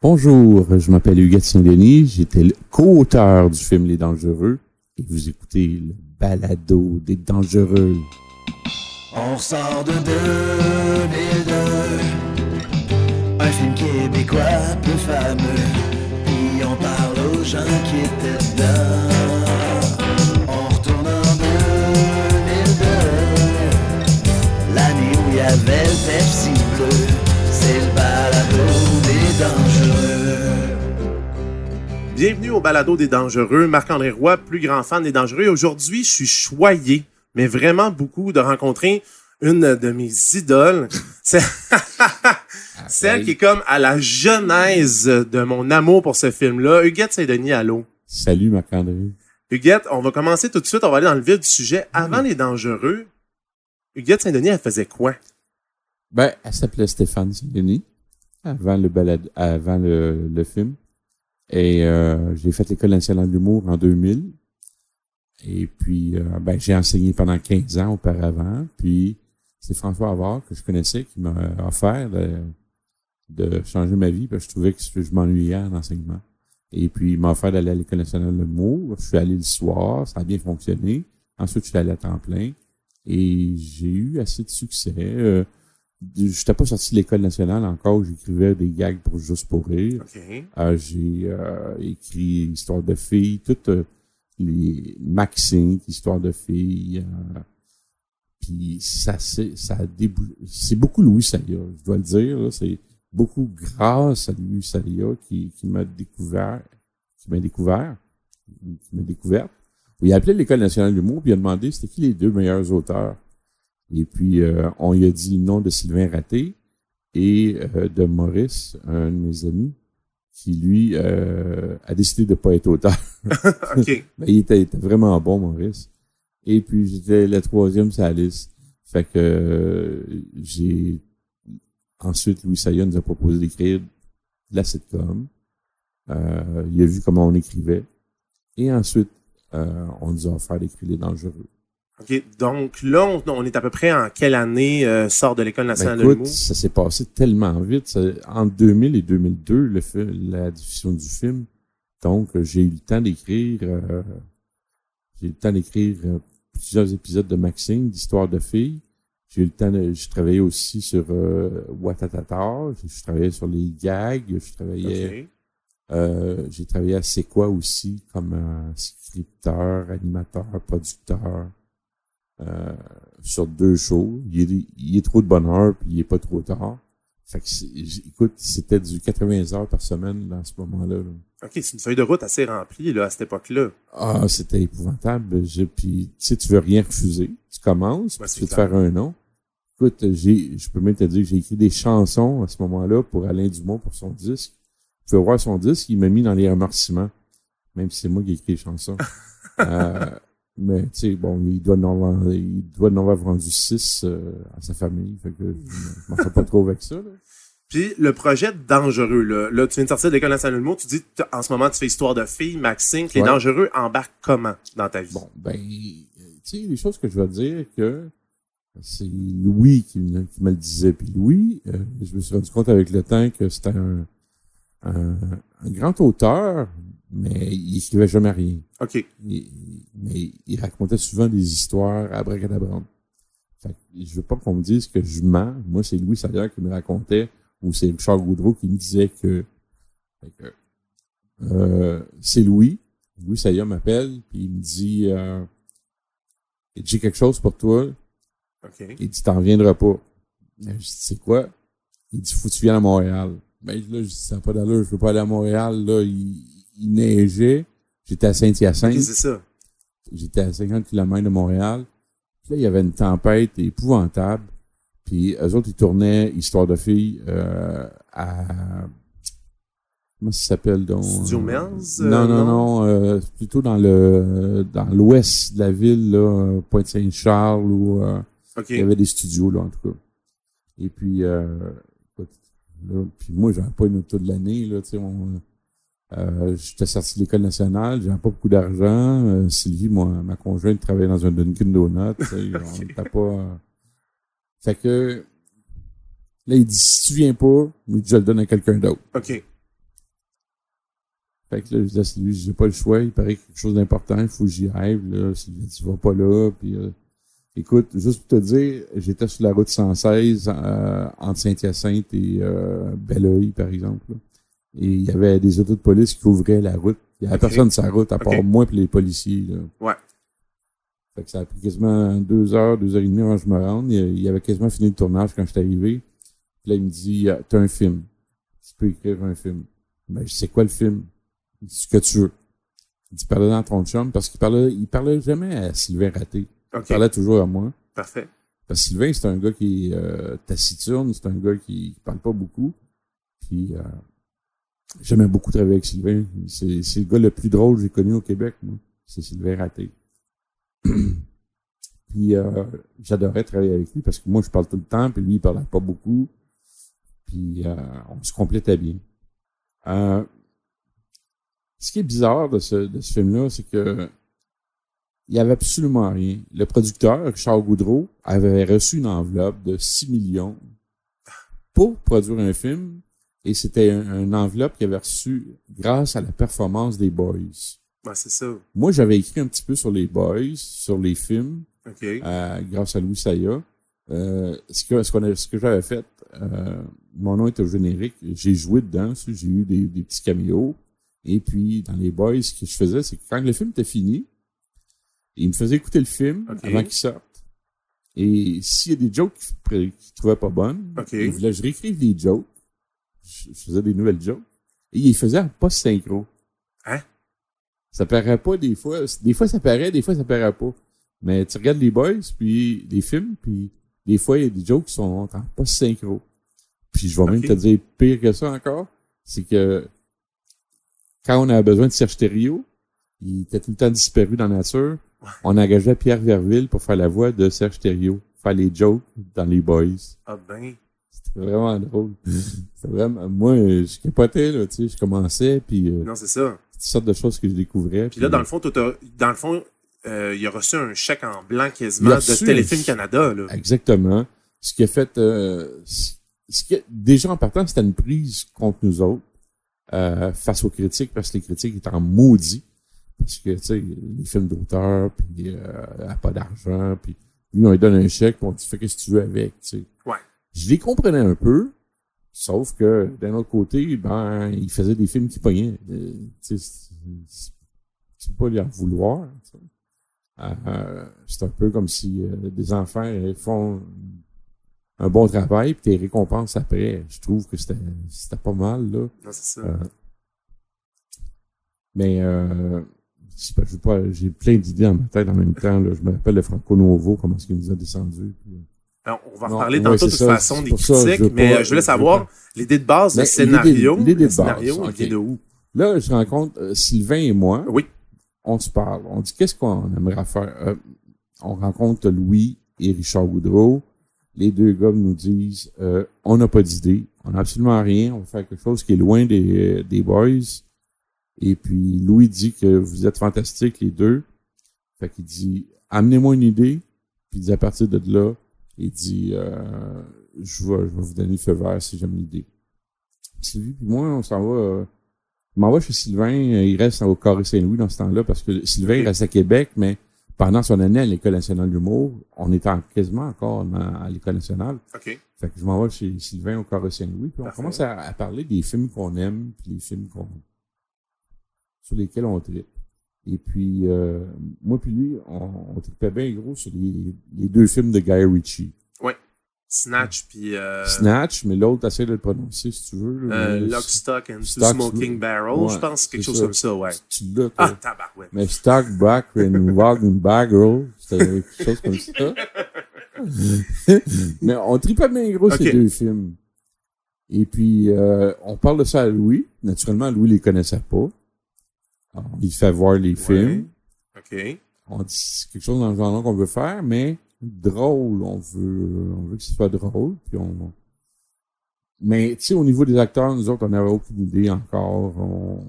Bonjour, je m'appelle Huguette Saint-Denis, j'étais le co-auteur du film Les Dangereux et vous écoutez le balado des Dangereux. On ressort de 2002 Un film québécois peu fameux Puis on parle aux gens qui étaient dedans On retourne en 2002 L'année où il y avait le Pepsi Bienvenue au balado des dangereux. Marc-André Roy, plus grand fan des dangereux. Aujourd'hui, je suis choyé, mais vraiment beaucoup, de rencontrer une de mes idoles. C'est- Celle qui est comme à la genèse de mon amour pour ce film-là. Huguette Saint-Denis, allô. Salut Marc-André. Huguette, on va commencer tout de suite. On va aller dans le vif du sujet. Avant les dangereux, Huguette Saint-Denis, elle faisait quoi? Ben, elle s'appelait Stéphane Saint-Denis avant le balade, avant le, le film. Et euh, j'ai fait l'école nationale de l'humour en 2000. Et puis, euh, ben, j'ai enseigné pendant 15 ans auparavant. Puis, c'est François Havard que je connaissais qui m'a offert de, de changer ma vie parce que je trouvais que je m'ennuyais en enseignement. Et puis, il m'a offert d'aller à l'école nationale de l'humour. Je suis allé le soir, ça a bien fonctionné. Ensuite, je suis allé à temps plein. Et j'ai eu assez de succès. Euh, J'étais pas sorti de l'école nationale encore, j'écrivais des gags pour juste pour rire. OK. Euh, j'ai euh, écrit Histoire de filles, toutes euh, les Maxine, Histoire de filles. euh, puis ça, c'est, ça c'est beaucoup Louis Saya, je dois le dire. là, c'est beaucoup grâce à Louis Saya qui, qui m'a découvert, qui m'a découvert, qui m'a découvert. Il a appelé l'École nationale de l'humour puis il a demandé c'était qui les deux meilleurs auteurs. Et puis euh, on lui a dit le nom de Sylvain Raté et euh, de Maurice, un de mes amis, qui lui euh, a décidé de pas être auteur. OK. Mais il était, il était vraiment bon, Maurice. Et puis j'étais le troisième sur la liste. Fait que euh, j'ai ensuite Louis Saya nous a proposé d'écrire de la sitcom. Euh, il a vu comment on écrivait. Et ensuite, euh, on nous a offert d'écrire les dangereux. OK. Donc là, on, on est à peu près en quelle année euh, sort de l'École Ben, nationale de écoute, l'humour? ça s'est passé tellement vite. Ça- entre 2000 et 2002, le la diffusion du film. Donc, euh, j'ai eu le temps d'écrire, euh, j'ai eu le temps d'écrire euh, plusieurs épisodes de Maxine, d'histoire de filles. J'ai eu le temps de, je travaillais aussi sur euh, Watatata, je, travaillais sur les gags, je travaillais, euh, j'ai travaillé à C'est quoi aussi comme euh, scripteur, animateur, producteur euh, sur deux shows. Il est, il est trop de bonne heure puis il est pas trop tard. Fait que écoute, c'était du 80 heures par semaine dans ce moment-là. là. OK, c'est une feuille de route assez remplie là, à cette époque-là. Ah, c'était épouvantable. Je, puis, tu sais, tu veux rien refuser. Tu commences, Ouais, puis tu veux te faire un nom. Écoute, j'ai, je peux même te dire que j'ai écrit des chansons à ce moment-là pour Alain Dumont pour son disque. Tu peux voir son disque, il m'a mis dans les remerciements. Même si c'est moi qui ai écrit les chansons. Euh, mais, tu sais, bon, il doit en avoir, il doit en avoir vendu six euh, à sa famille. Fait que je m'en fais pas trop avec ça, là. Puis le projet dangereux, là, là tu viens de sortir de l'École nationale de tu dis en ce moment tu fais histoire de filles, Maxine, que les Ouais. dangereux embarquent comment dans ta vie? Bon, ben, tu sais, les choses que je vais dire que c'est Louis qui me, qui me le disait. Puis Louis, euh, je me suis rendu compte avec le temps que c'était un, un, un grand auteur, mais il écrivait jamais rien. OK. Il- mais il racontait souvent des histoires à bracadabrantes. Fait que je veux pas qu'on me dise que je mens. Moi, c'est Louis Salaire qui me racontait, ou c'est Richard Goudreau qui me disait que, fait que, euh, c'est Louis. Louis Saya m'appelle, puis il me dit, euh, j'ai quelque chose pour toi. OK. Il dit, t'en reviendras pas. Je dis, c'est quoi? Il dit, faut que tu viennes à Montréal. Ben, là, je dis, ça n'a pas d'allure, je peux pas aller à Montréal, là, il, il neigeait. J'étais à Saint-Hyacinthe. C'est ça. J'étais à 50 km de Montréal. Puis là, il y avait une tempête épouvantable. Puis eux autres, ils tournaient Histoire de filles euh, à... Comment ça s'appelle donc? Studio Mills, euh, Non, non, non? euh, plutôt dans le dans l'ouest de la ville, là, Pointe-Saint-Charles, où euh, OK. il y avait des studios, là, en tout cas. Et puis, euh, là, puis moi, j'avais pas une auto de l'année, là, tu sais, on, euh, j'étais sorti de l'école nationale, j'avais pas beaucoup d'argent. Euh, Sylvie, moi, ma conjointe, travaillait dans un Dunkin' Donut, sais, on n'était pas... euh, Fait que, là, il dit, si tu viens pas, dit, je le donne à quelqu'un d'autre. OK. Fait que là, je disais, c'est lui, j'ai pas le choix, il paraît quelque chose d'important, il faut que j'y aille, là. Si tu vas pas là, puis euh, écoute, juste pour te dire, j'étais sur la route 116 euh, entre Saint-Hyacinthe et euh, Belleuil, par exemple. là. Et il y avait des autos de police qui ouvraient la route. Il y avait personne sur la route, à part moi et les policiers. Là. Ouais. Fait que ça a pris quasiment deux heures, deux heures et demie avant que je me rende. Il, il avait quasiment fini le tournage quand je suis arrivé. Puis là, il me dit, Ah, t'as un film. Tu peux écrire un film. Ben, je sais quoi le film? Il dit, ce que tu veux. Il dit, parlais dans ton chum, parce qu'il parlait, il parlait jamais à Sylvain Raté. Il parlait toujours à moi. Parfait. Parce que Sylvain, c'est un gars qui est euh, taciturne, c'est un gars qui, qui parle pas beaucoup. Puis euh, j'aimais beaucoup travailler avec Sylvain. C'est, le gars le plus drôle que j'ai connu au Québec, moi. C'est Sylvain Raté. puis euh, j'adorais travailler avec lui parce que moi, je parle tout le temps, puis lui, il parlait pas beaucoup. Puis euh, on se complétait bien. Euh, ce qui est bizarre de ce, de ce film-là, c'est que il y avait absolument rien. Le producteur, Richard Goudreau, avait reçu une enveloppe de 6 millions pour produire un film, et c'était un- une enveloppe qu'il avait reçue grâce à la performance des Boys. C'est ça. Moi, j'avais écrit un petit peu sur les Boys, sur les films, euh, grâce à Louis Saya. Euh, ce que, ce qu'on a- ce que j'avais fait, euh, mon nom était au générique, j'ai joué dedans, j'ai eu des, des petits caméos. Et puis, dans les boys, ce que je faisais, c'est que quand le film était fini, il me faisait écouter le film avant qu'il sorte. Et s'il y a des jokes qu'il qu'il trouvait pas bonnes, Ok. il voulait que je réécrive des jokes. Je, faisais des nouvelles jokes. Et il faisait en post-synchro. Hein? Ça paraît pas des fois. Des fois, ça paraît, des fois, ça paraît pas. Mais tu regardes les boys, puis les films, puis des fois, il y a des jokes qui sont en post-synchro. Puis je vais même te dire pire que ça encore, c'est que quand on avait besoin de Serge Thériault, il était tout le temps disparu dans la nature. On engageait Pierre Verville pour faire la voix de Serge Thériault, faire les jokes dans les boys. Ah ben. C'était vraiment drôle. C'était vraiment, moi, je capotais, là, tu sais, je commençais, puis euh, Non, c'est ça. toutes sortes de choses que je découvrais. Puis là, dans le fond, dans le fond, euh, il a reçu un chèque en blanc quasiment de Téléfilm Canada, là. Exactement. Ce qui a fait, euh, ce qui a- déjà en partant, c'était une prise contre nous autres euh, face aux critiques, parce que les critiques étaient en maudit. Parce que, tu sais, les films d'auteur, puis euh, a pas d'argent, puis lui, on lui donne un chèque, puis on dit, fais ce que tu veux avec, tu sais. Ouais. Je les comprenais un peu, sauf que, d'un autre côté, ben, il faisait des films qui pognaient. Euh, tu peux pas en vouloir. Euh, c'est un peu comme si euh, des enfants font un bon travail puis tes récompenses après. Je trouve que c'était c'était pas mal là. Non, c'est ça. Euh, mais euh, pas, pas- j'ai plein d'idées dans ma tête en même temps. Là. Je me rappelle le Franco Novo, comment est-ce qu'il nous a descendu. puis, euh, Alors, on va Non, reparler tantôt de toute ça, façon des pour ça, je critiques, mais pas- je voulais savoir l'idée de base, Ben, le scénario. l'idée- de scénario, base, il vient de où? Là, je rencontre euh, Sylvain et moi. Oui. On se parle. On dit qu'est-ce qu'on aimerait faire? Euh, on rencontre Louis et Richard Goudreau. Les deux gars nous disent euh, on n'a pas d'idée, on n'a absolument rien, on va faire quelque chose qui est loin des, des boys. Et puis Louis dit que vous êtes fantastiques les deux. Fait qu'il dit amenez-moi une idée. Puis il dit à partir de là, il dit euh, je, vais, je vais vous donner le feu vert si j'aime l'idée. Sylvie puis moi, on s'en va. euh, je m'en vais chez Sylvain, il reste au Carré Saint-Louis dans ce temps-là parce que Sylvain il reste à Québec, mais pendant son année à l'École nationale d'humour, on était en- quasiment encore dans- à l'École nationale. OK. Fait que je m'en vais chez Sylvain au Carré Saint-Louis, puis on Parfait. commence à, à parler des films qu'on aime, puis les films qu'on sur lesquels on tripe. Et puis, euh, moi puis lui, on, on tripait bien gros sur les, les deux films de Guy Ritchie. Snatch, puis euh, Snatch, mais l'autre, essaie de le prononcer si tu veux. euh, Lock, Stock and Stock, Smoking Barrel, ouais, je pense, quelque chose ça. comme ça, ouais. Tu l'as. Ah, tabarouette. Mais Stock, Back, and Walking Bagel, c'était quelque chose comme ça. Mais on tripait bien gros ces Ok. deux films. Et puis, euh, on parle de ça à Louis. Naturellement, Louis les connaissait pas. Alors, il fait voir les films. OK. On dit c'est quelque chose dans le genre qu'on veut faire, mais drôle. On veut, on veut que ce soit drôle. Puis on, mais, tu sais, au niveau des acteurs, nous autres, on n'avait aucune idée encore. On,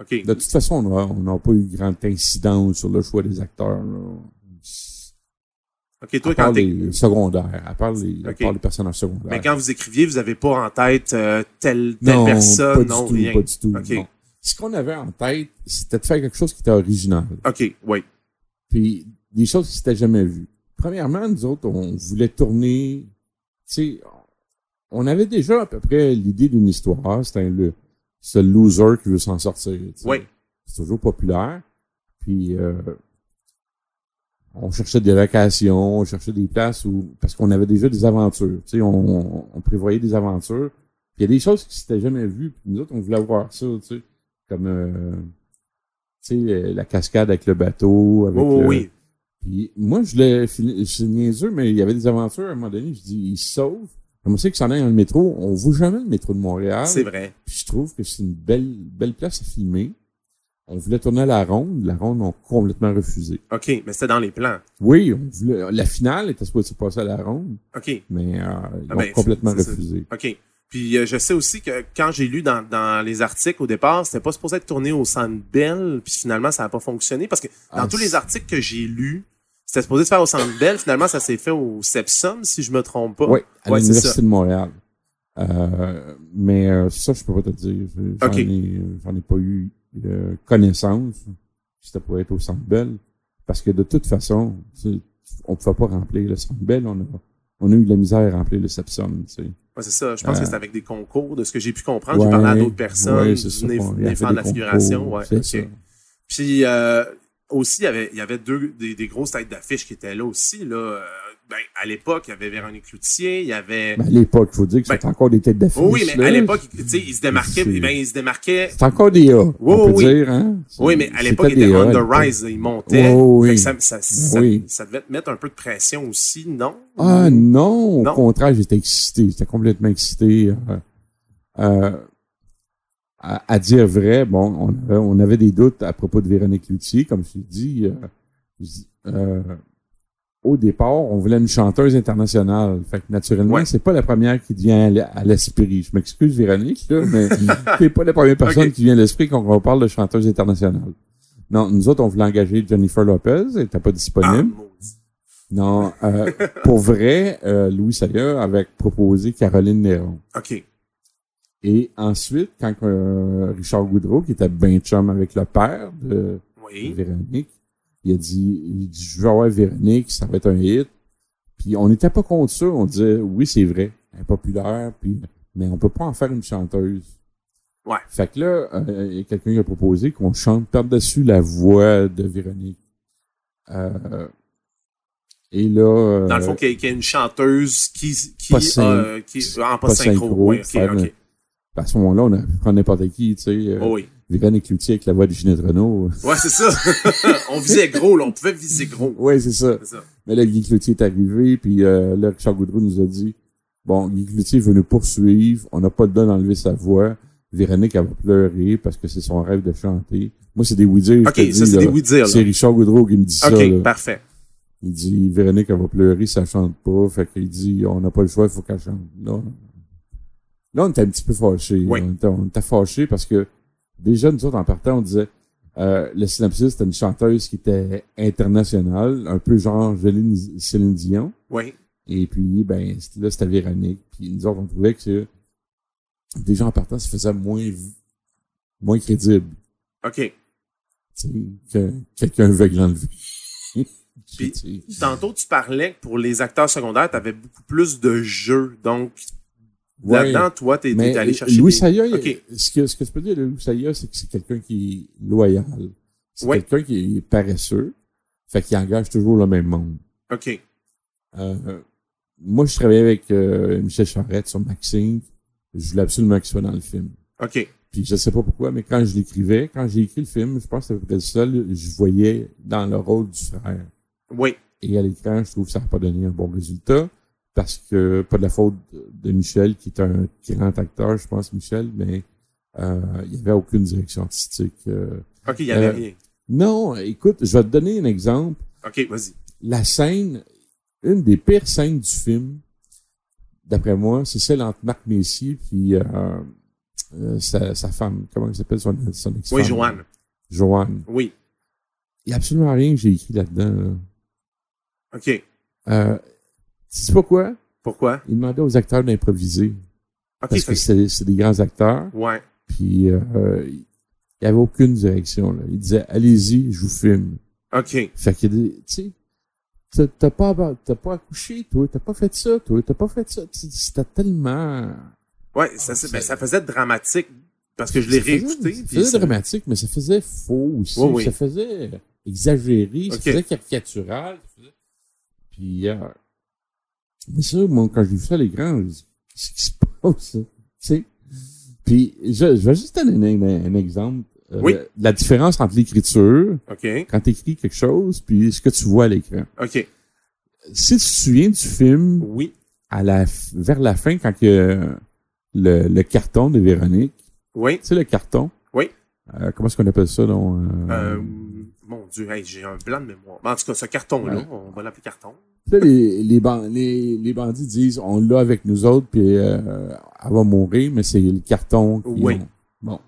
OK. de toute façon, on n'a pas eu grande incidence sur le choix des acteurs. Là. OK, toi, à part quand les secondaires, à part les, à Ok. part les personnages secondaires. Mais quand vous écriviez, vous avez pas en tête euh, telle, telle non, personne, pas du non, tout, rien. pas du tout. Non. Ce qu'on avait en tête, c'était de faire quelque chose qui était original. OK, oui. Puis des choses qui s'étaient jamais vues. Premièrement, nous autres, on voulait tourner, tu sais, on avait déjà à peu près l'idée d'une histoire. C'était le, c'est le loser qui veut s'en sortir. Oui. C'est toujours populaire. Puis euh, on cherchait des locations, on cherchait des places où parce qu'on avait déjà des aventures. Tu sais, on, on prévoyait des aventures. Puis il y a des choses qui s'étaient jamais vues. Puis nous autres, on voulait voir ça, tu sais, comme euh, tu sais euh, la cascade avec le bateau. Avec Oui, oui, le- oui. puis moi, je l'ai fini, c'est niaiseux, mais il y avait des aventures à un moment donné. Je dis, il se sauve. Comme ça, que s'en aille dans le métro. On voit jamais le métro de Montréal. C'est vrai. Puis je trouve que c'est une belle, belle place à filmer. On voulait tourner à la ronde. La ronde ont complètement refusé. OK, mais c'était dans les plans. Oui, on voulait, la finale était supposée se passer à la ronde, OK, mais euh, ils Ah ont ben, complètement ça. refusé. OK. Puis euh, je sais aussi que quand j'ai lu dans, dans les articles au départ, c'était pas supposé être tourné au Centre Bell, puis finalement ça n'a pas fonctionné parce que dans Ah, tous les articles que j'ai lus, c'était supposé se faire au Centre Bell, finalement ça s'est fait au Sepsum si je me trompe pas. Oui, à Ouais, l'Université de Montréal. Euh, mais euh, ça, je peux pas te dire. J'en Ok. ai, j'en ai pas eu euh, connaissance. C'était pour être au Centre Bell. Parce que de toute façon, on ne pouvait pas remplir le Centre Bell. On a, on a eu de la misère à remplir le Sepsum. Tu sais. Ouais, c'est ça. Je pense Euh, que c'est avec des concours, de ce que j'ai pu comprendre. J'ai parlé à d'autres personnes, ouais, c'est ça, venez, venez faire de la figuration. concours, Ouais. Puis euh, aussi, il y avait, il y avait deux, des, des grosses têtes d'affiches qui étaient là aussi. Là. Ben, à l'époque, il y avait Véronique Cloutier, il y avait... Ben, à l'époque, il faut dire que Ben, encore des têtes d'affiche. Oui, mais là. à l'époque, tu sais, il se démarquait, C'est- ben, se C'est encore des A, Oui, on peut oui, oui. dire. Hein? Oui, mais à C'était l'époque, il des était A, on the rise, il montait. Oh, oui. ça, ça, ça, Oui. ça devait te mettre un peu de pression aussi, non? Ah non, au contraire, j'étais excité. J'étais complètement excité. euh, euh, à, à dire vrai, bon, on avait, on avait des doutes à propos de Véronique Loutier, comme je l'ai dit. euh, au départ, on voulait une chanteuse internationale. Fait que naturellement, Ouais. c'est pas la première qui vient à l'esprit. Je m'excuse, Véronique, là, mais c'est pas la première personne qui vient à l'esprit quand on parle de chanteuse internationale. Non, nous autres, on voulait engager Jennifer Lopez, elle était pas Ah, disponible. maudit. Non, euh, pour vrai, euh, Louis Saya avait proposé Caroline Néron. OK. Et ensuite, quand euh, Richard Goudreau, qui était ben chum avec le père de Oui. Véronique, il a dit, il dit, je vais avoir Véronique, ça va être un hit. Puis on n'était pas contre ça, on disait, oui, c'est vrai, elle est populaire, puis, mais on peut pas en faire une chanteuse. Ouais. Fait que là, euh, il y a quelqu'un qui a proposé qu'on chante par-dessus la voix de Véronique. Euh, et là... euh, Dans le fond, qu'il y, ait une chanteuse qui, qui, Pas euh, qui en pas, pas synchro. synchro, Oui, OK, faire OK. à ce moment-là, on a pu prendre n'importe qui, tu sais. Oh oui. Véronique Cloutier avec la voix de Ginette Renault. Ouais, c'est ça. on visait gros, là. On pouvait viser gros. oui, c'est ça. Ça. Mais là, Guy Cloutier est arrivé, puis euh, là, Richard Goudreau nous a dit, bon, Guy Cloutier veut nous poursuivre, on n'a pas le don d'enlever sa voix. Véronique, elle va pleurer parce que c'est son rêve de chanter. Moi, c'est des oui-dire. OK, ça, c'est des oui-dire, C'est. Richard Goudreau qui me dit ça. OK, parfait. Il dit, Véronique, elle va pleurer elle chante pas. Fait qu'il dit, on n'a pas le choix, il faut qu'elle chante. Là, on- là, on était un petit peu fâchés. Oui. On, était, était fâchés parce que déjà, nous autres, en partant, on disait, euh, le synopsis, c'était une chanteuse qui était internationale, un peu genre Céline, Céline Dion. Oui. Et puis, ben, c'était- là, c'était Véronique. Puis nous autres, on trouvait que déjà en partant, ça faisait moins, moins crédible. OK. Que quelqu'un veuille l'enlever. Puis-. Tantôt, tu parlais que pour les acteurs secondaires, tu avais beaucoup plus de jeux. Donc, Ouais. là-dedans, toi, t'es t'es allé chercher Louis des- Saya, ce, que, ce que tu peux dire de Louis Saya, c'est que c'est quelqu'un qui est loyal. C'est Ouais. quelqu'un qui est paresseux. Fait qu'il engage toujours le même monde. OK. Euh, moi, je travaillais avec euh, Michel Charette sur Maxine. Je voulais absolument qu'il soit dans le film. OK. Puis je sais pas pourquoi, mais quand je l'écrivais, quand j'ai écrit le film, je pense que c'était à peu près le seul, je voyais dans le rôle du frère. Oui. Et à l'écran, je trouve que ça n'a pas donné un bon résultat. Parce que, pas de la faute de Michel, qui est un grand acteur, je pense, Michel, mais euh, il n'y avait aucune direction artistique. euh. OK, il y avait Euh, rien. Non, écoute, je vais te donner un exemple. OK, vas-y. La scène, une des pires scènes du film, d'après moi, c'est celle entre Marc Messier puis euh, euh, sa, sa femme. Comment elle s'appelle son, son ex-femme? Oui, Joanne. Joanne. Oui. Il n'y a absolument rien que j'ai écrit là-dedans. là. OK. Tu sais pas quoi? Pourquoi? Il demandait aux acteurs d'improviser. OK, Parce que c'est c'est des grands acteurs. Ouais. Puis euh, il y avait aucune direction. Là. Il disait, allez-y, je vous filme. OK. Fait des, tu sais, t'as- pas, t'as pas accouché, toi, t'as pas fait ça, toi, t'as pas fait ça. C'était tellement... Ouais, ça, c'est- ben, ça faisait dramatique parce que je l'ai réécouté. Ça faisait ça- dramatique, mais ça faisait faux aussi. Oui, oui. Ça faisait exagéré, ça faisait caricatural. ça faisait- Puis, euh, mais ça, moi, quand j'ai vu ça à l'écran, je dis, qu'est-ce qui se passe, ça? Tu sais? Puis, je, je vais juste donner un, un- un exemple. euh, Oui. La différence entre l'écriture, OK. quand tu écris quelque chose, puis ce que tu vois à l'écran. OK. Si tu te souviens du film, Oui. à la, vers la fin, quand que le, le carton de Véronique, Oui. tu sais, le carton? Oui. Euh, comment est-ce qu'on appelle ça, donc? euh, Euh, mon Dieu, hey, j'ai un blanc de mémoire. En tout cas, ce carton-là, Ouais. on va l'appeler carton. Tu sais, les, les, ban- les, les bandits disent, on l'a avec nous autres, puis euh, elle va mourir, mais c'est le carton qui Oui. ont. Bon.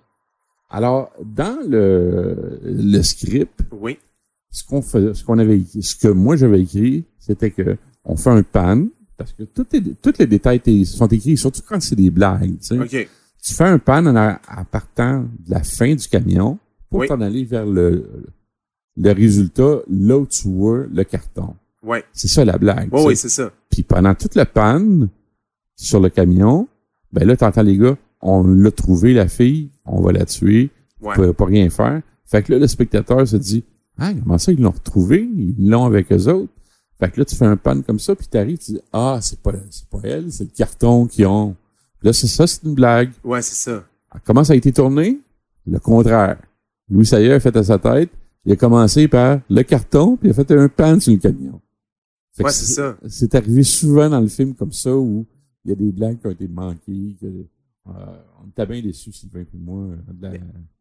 Alors, dans le, le script, Oui. ce qu'on ce qu'on avait écrit, ce que moi j'avais écrit, c'était que on fait un pan, parce que tous les, tous les détails sont écrits, surtout quand c'est des blagues, tu sais. OK. tu fais un pan en, en partant de la fin du camion pour Oui. t'en aller vers le, le résultat, là où tu vois le carton. Oui. C'est ça la blague. Oui, c'est ça. Puis pendant toute le pan sur le camion, ben là, t'entends les gars, on l'a trouvé, la fille, on va la tuer, Ouais. on peut pas rien faire. Fait que là, le spectateur se dit, ah, comment ça, ils l'ont retrouvé? Ils l'ont avec eux autres. Fait que là, tu fais un pan comme ça, puis t'arrives, tu dis, ah, c'est pas, c'est pas elle, c'est le carton qu'ils ont. Là, c'est ça, c'est une blague. Ouais, c'est ça. Comment ça a été tourné? Le contraire. Louis Sayer a fait à sa tête, il a commencé par le carton, puis il a fait un pan sur le camion. Ouais, c'est ça. C'est arrivé souvent dans le film comme ça où il y a des blagues qui ont été manquées. Que, euh, on était bien déçus, Sylvain et moi. euh, la-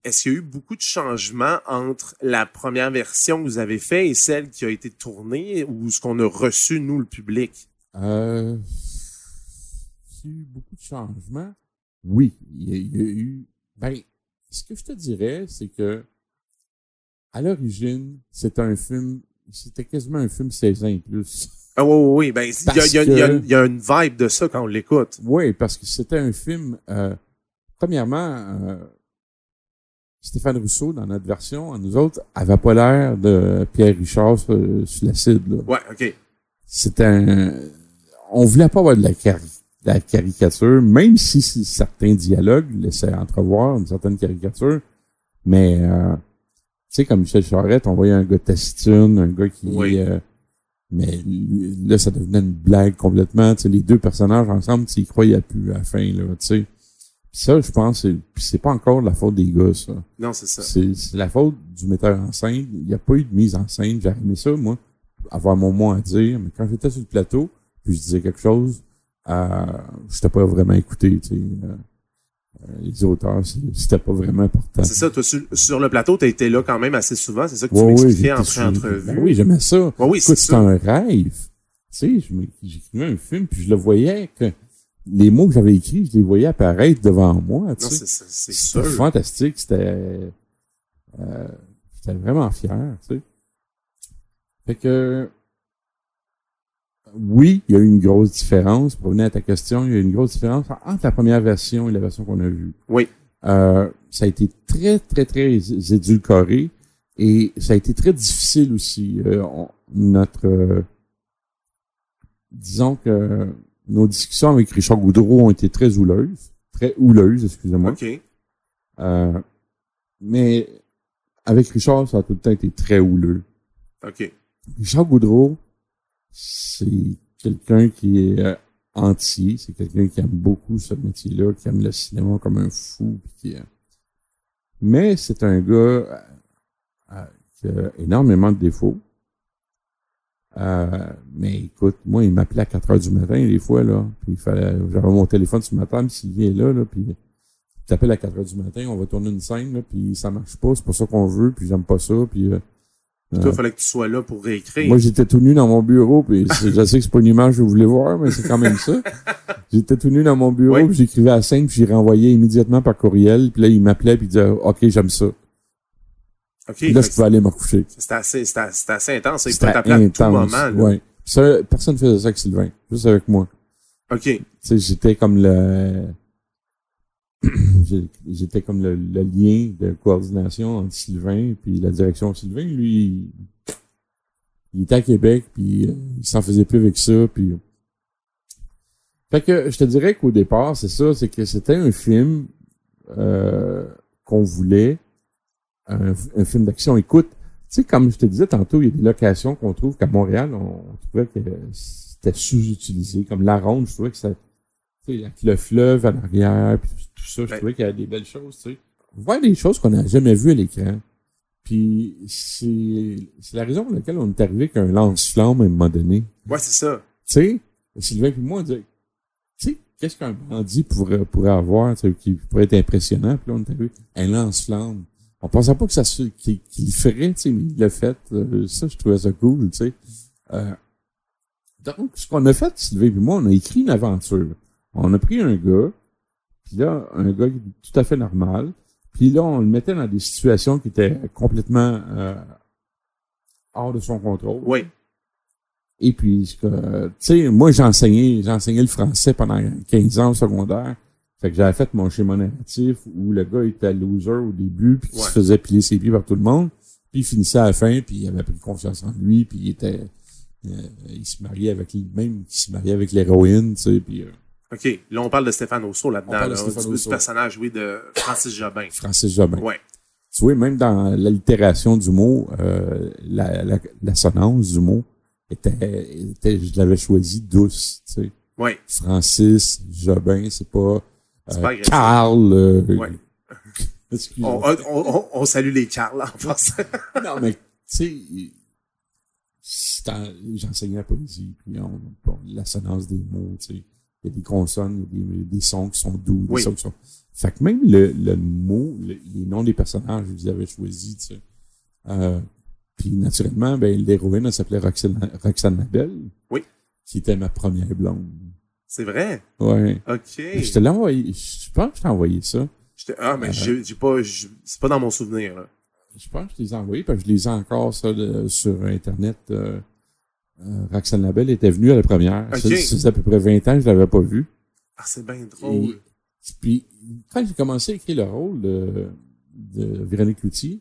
Est-ce qu'il y a eu beaucoup de changements entre la première version que vous avez faite et celle qui a été tournée ou ce qu'on a reçu, nous, le public? Euh, il y a eu beaucoup de changements. Oui, il y a, il y a eu. Ben, ce que je te dirais, c'est que à l'origine, c'était un film, c'était quasiment un film 16 ans et plus. Ah oui, oui, oui. Ben, il y y a- y une vibe de ça quand on l'écoute. Oui, parce que c'était un film. euh, premièrement, euh, Stéphane Rousseau, dans notre version, à nous autres, avait pas l'air de Pierre Richard sur, sur la cible. là. Ouais, OK. C'était un. On voulait pas avoir de la, cari- la caricature, même si certains dialogues laissaient entrevoir une certaine caricature. Mais, euh, sais, comme Michel Charette, on voyait un gars taciturne, un gars qui. Oui. euh, mais là, ça devenait une blague complètement. Tu sais, les deux personnages ensemble, tu y croyais plus à la fin, là, tu sais. Puis ça, je pense, c'est pas encore la faute des gars, ça. Non, c'est ça. C'est la faute du metteur en scène. Il n'y a pas eu de mise en scène. J'ai aimé ça, moi, avoir mon mot à dire. Mais quand j'étais sur le plateau, puis je disais quelque chose, euh, j'étais pas vraiment écouté. Tu sais, euh, les auteurs, c'était pas vraiment important. C'est ça, toi, sur, sur le plateau, tu été là quand même assez souvent. C'est ça que tu Ouais, m'expliquais en pré-entrevue. Ben oui, j'aimais ça. Ouais, oui, Écoute, un rêve. Tu sais, j'écrivais un film, puis je le voyais que les mots que j'avais écrits, je les voyais apparaître devant moi. Tu Non, sais. c'est C'était fantastique. C'était, euh, j'étais vraiment fier, tu sais. Fait que, oui, il y a eu une grosse différence. Pour revenir à ta question, il y a eu une grosse différence entre la première version et la version qu'on a vue. Oui. Euh, ça a été très, très, très édulcoré et ça a été très difficile aussi. Euh, on- notre, euh, disons que nos discussions avec Richard Goudreau ont été très houleuses, très houleuses, excusez-moi. OK. Euh, mais avec Richard, ça a tout le temps été très houleux. OK. Richard Goudreau, c'est quelqu'un qui est euh, entier, c'est quelqu'un qui aime beaucoup ce métier-là, qui aime le cinéma comme un fou. qui, euh, mais c'est un gars euh, euh, qui a énormément de défauts. Euh, mais écoute, moi, il m'appelait à 4 heures du matin, des fois, là. Puis il fallait, j'avais mon téléphone ce matin, puis Sylvie est là, là, puis il t'appelle à 4 heures du matin, on va tourner une scène, là, puis ça marche pas, c'est pas ça qu'on veut, puis j'aime pas ça, puis euh, Puis toi, il fallait que tu sois là pour réécrire. moi, j'étais tout nu dans mon bureau, puis je sais que c'est pas une image que vous voulez voir, mais c'est quand même ça. J'étais tout nu dans mon bureau, Oui. puis j'écrivais à la scène, puis j'ai renvoyé immédiatement par courriel, puis là, il m'appelait, puis il disait « OK, j'aime ça OK. ». Puis là, je pouvais aller me coucher. C'était assez, c'était assez intense. C'était t'appeler à tout intense, moment. Ouais. Ça, personne faisait ça avec Sylvain, juste avec moi. OK. Tu sais, j'étais comme le... j'étais comme le, lien de coordination entre Sylvain puis la direction. Sylvain, lui, il, était à Québec, puis euh, il s'en faisait plus avec ça, puis... Fait que je te dirais qu'au départ, c'est ça, c'est que c'était un film euh, qu'on voulait, un, un film d'action. Écoute, tu sais, comme je te disais tantôt, il y a des locations qu'on trouve qu'à Montréal, on, on trouvait que c'était sous-utilisé. Comme la ronde, je trouvais que ça, tu sais, avec le fleuve à l'arrière, puis tout ça, je Ouais. trouvais qu'il y avait des belles choses, tu sais. Voir des choses qu'on n'a jamais vues à l'écran. Puis c'est c'est la raison pour laquelle on est arrivé qu'un lance-flamme à un moment donné. Ouais, c'est ça. Tu sais, Sylvain puis moi, on disait, tu sais, qu'est-ce qu'un bandit pourrait, pourrait avoir, tu sais, qui pourrait être impressionnant? Puis là, on est arrivé, un lance-flamme. On pensait pas que ça qu'il le ferait, tu sais, mais il l'a fait. Euh, ça, je trouvais ça cool, tu sais. Euh, donc, ce qu'on a fait, Sylvain et moi, on a écrit une aventure. On a pris un gars, puis là, un gars tout à fait normal, puis là, on le mettait dans des situations qui étaient complètement euh, hors de son contrôle. Oui. Et puis, ce que, tu sais, moi, j'enseignais, j'enseignais le français pendant 15 ans au secondaire. Fait que j'avais fait mon schéma narratif où le gars était loser au début, puis Ouais. se faisait piler ses pieds par tout le monde. Puis il finissait à la fin, puis il avait pris confiance en lui, puis il était... euh, il se mariait avec lui même, il se mariait avec l'héroïne, tu sais, puis euh, OK. Là, on parle de Stéphane Rousseau là-dedans. Là, du, Rousseau. personnage, oui, de Francis Jobin. Francis Jobin. Ouais. Tu vois, même dans l'allitération du mot, euh, la, la, l'assonance du mot était, était je l'avais choisi douce, tu sais. Ouais. Francis Jobin, c'est pas euh, pas. Carl. euh, excuse-moi. On, on, on, on salue les Carl en passant. Non, mais tu sais, j'enseignais la poésie, puis on, l'assonance des mots, tu sais. Il y a des consonnes, il y a des, des sons qui sont doux, des Oui. sons qui sont... Fait que même le, le mot, le- les noms des personnages, je les avais choisis, tu sais. Euh, puis naturellement, ben, l'héroïne, elle s'appelait Roxane, Roxane Mabel. Oui. Qui était ma première blonde. C'est vrai? Ouais. OK. Je te l'ai envoyé, je pense que je t'ai envoyé ça. J'étais- Ah, mais Euh, j'ai pas... C'est pas dans mon souvenir, là. Je pense que je les ai envoyés, parce que je les ai encore ça, de- sur Internet. Euh, Roxane Labelle était venue à la première. Ça, faisait à peu près 20 ans que je l'avais pas vue. Ah, c'est bien drôle. Et- puis, quand j'ai commencé à écrire le rôle de, de Véronique Cloutier,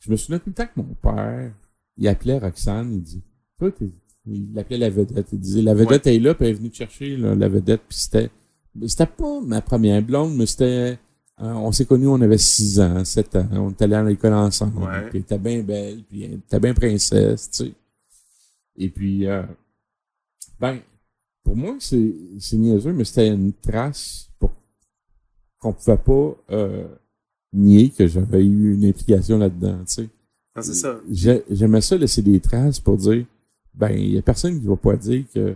je me souviens tout le temps que mon père, il appelait Roxane, il dit, toi, il l'appelait la vedette. Il disait, la vedette est là, puis elle est venue te chercher, là, la vedette, puis c'était, c'était pas ma première blonde, mais c'était, euh, on s'est connus, on avait 6 ans, 7 ans, on était allés à l'école ensemble, Ouais. puis elle était bien belle, puis elle était bien princesse, tu sais. Et puis, euh, ben, pour moi, c'est, c'est niaiseux, mais c'était une trace pour qu'on pouvait pas euh, nier que j'avais eu une implication là-dedans, tu sais. Ah, c'est ça. J'ai- J'aimais ça laisser des traces pour dire, ben, il y a personne qui va pas dire que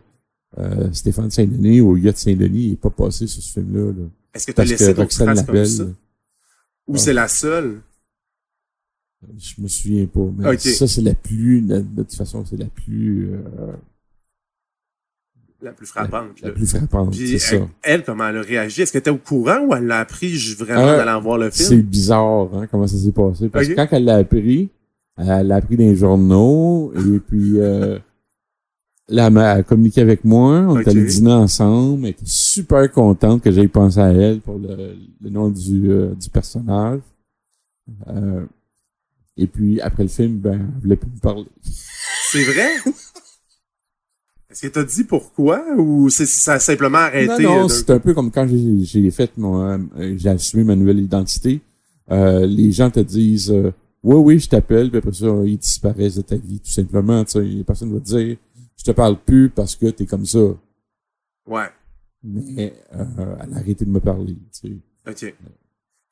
euh, Stéphane Saint-Denis ou Hugues Saint-Denis n'est pas passé sur ce film-là. Là. Est-ce que tu as laissé d'autres traces comme ça? Ou Ah. c'est la seule? Je me souviens pas, mais Ok. ça, c'est la plus, de, toute façon, c'est la plus, euh, La plus frappante, la plus frappante, Puis c'est elle, ça. elle, comment elle a réagi? Est-ce qu'elle était au courant ou elle l'a appris vraiment Euh, d'aller en voir le C'est film? bizarre, hein, comment ça s'est passé. Parce que quand elle l'a appris, elle l'a appris dans les journaux, et puis euh, là, elle a communiqué avec moi, on Ok. est allé dîner ensemble, elle était super contente que j'aille penser à elle pour le, le nom du, euh, du personnage. Euh, et puis, après le film, ben, elle voulait plus me parler. C'est vrai? Est-ce que t'as dit pourquoi ou c'est ça a simplement arrêté? Non, non, euh, c'est un peu comme quand j'ai j'ai fait mon, euh, j'ai assumé ma nouvelle identité. Euh, les gens te disent, euh, oui, oui, je t'appelle, puis après ça, ils disparaissent de ta vie, tout simplement. Tu sais, personne va te dire, je te parle plus parce que t'es comme ça. Ouais. Mais euh, elle a arrêté de me parler. Tu sais. OK.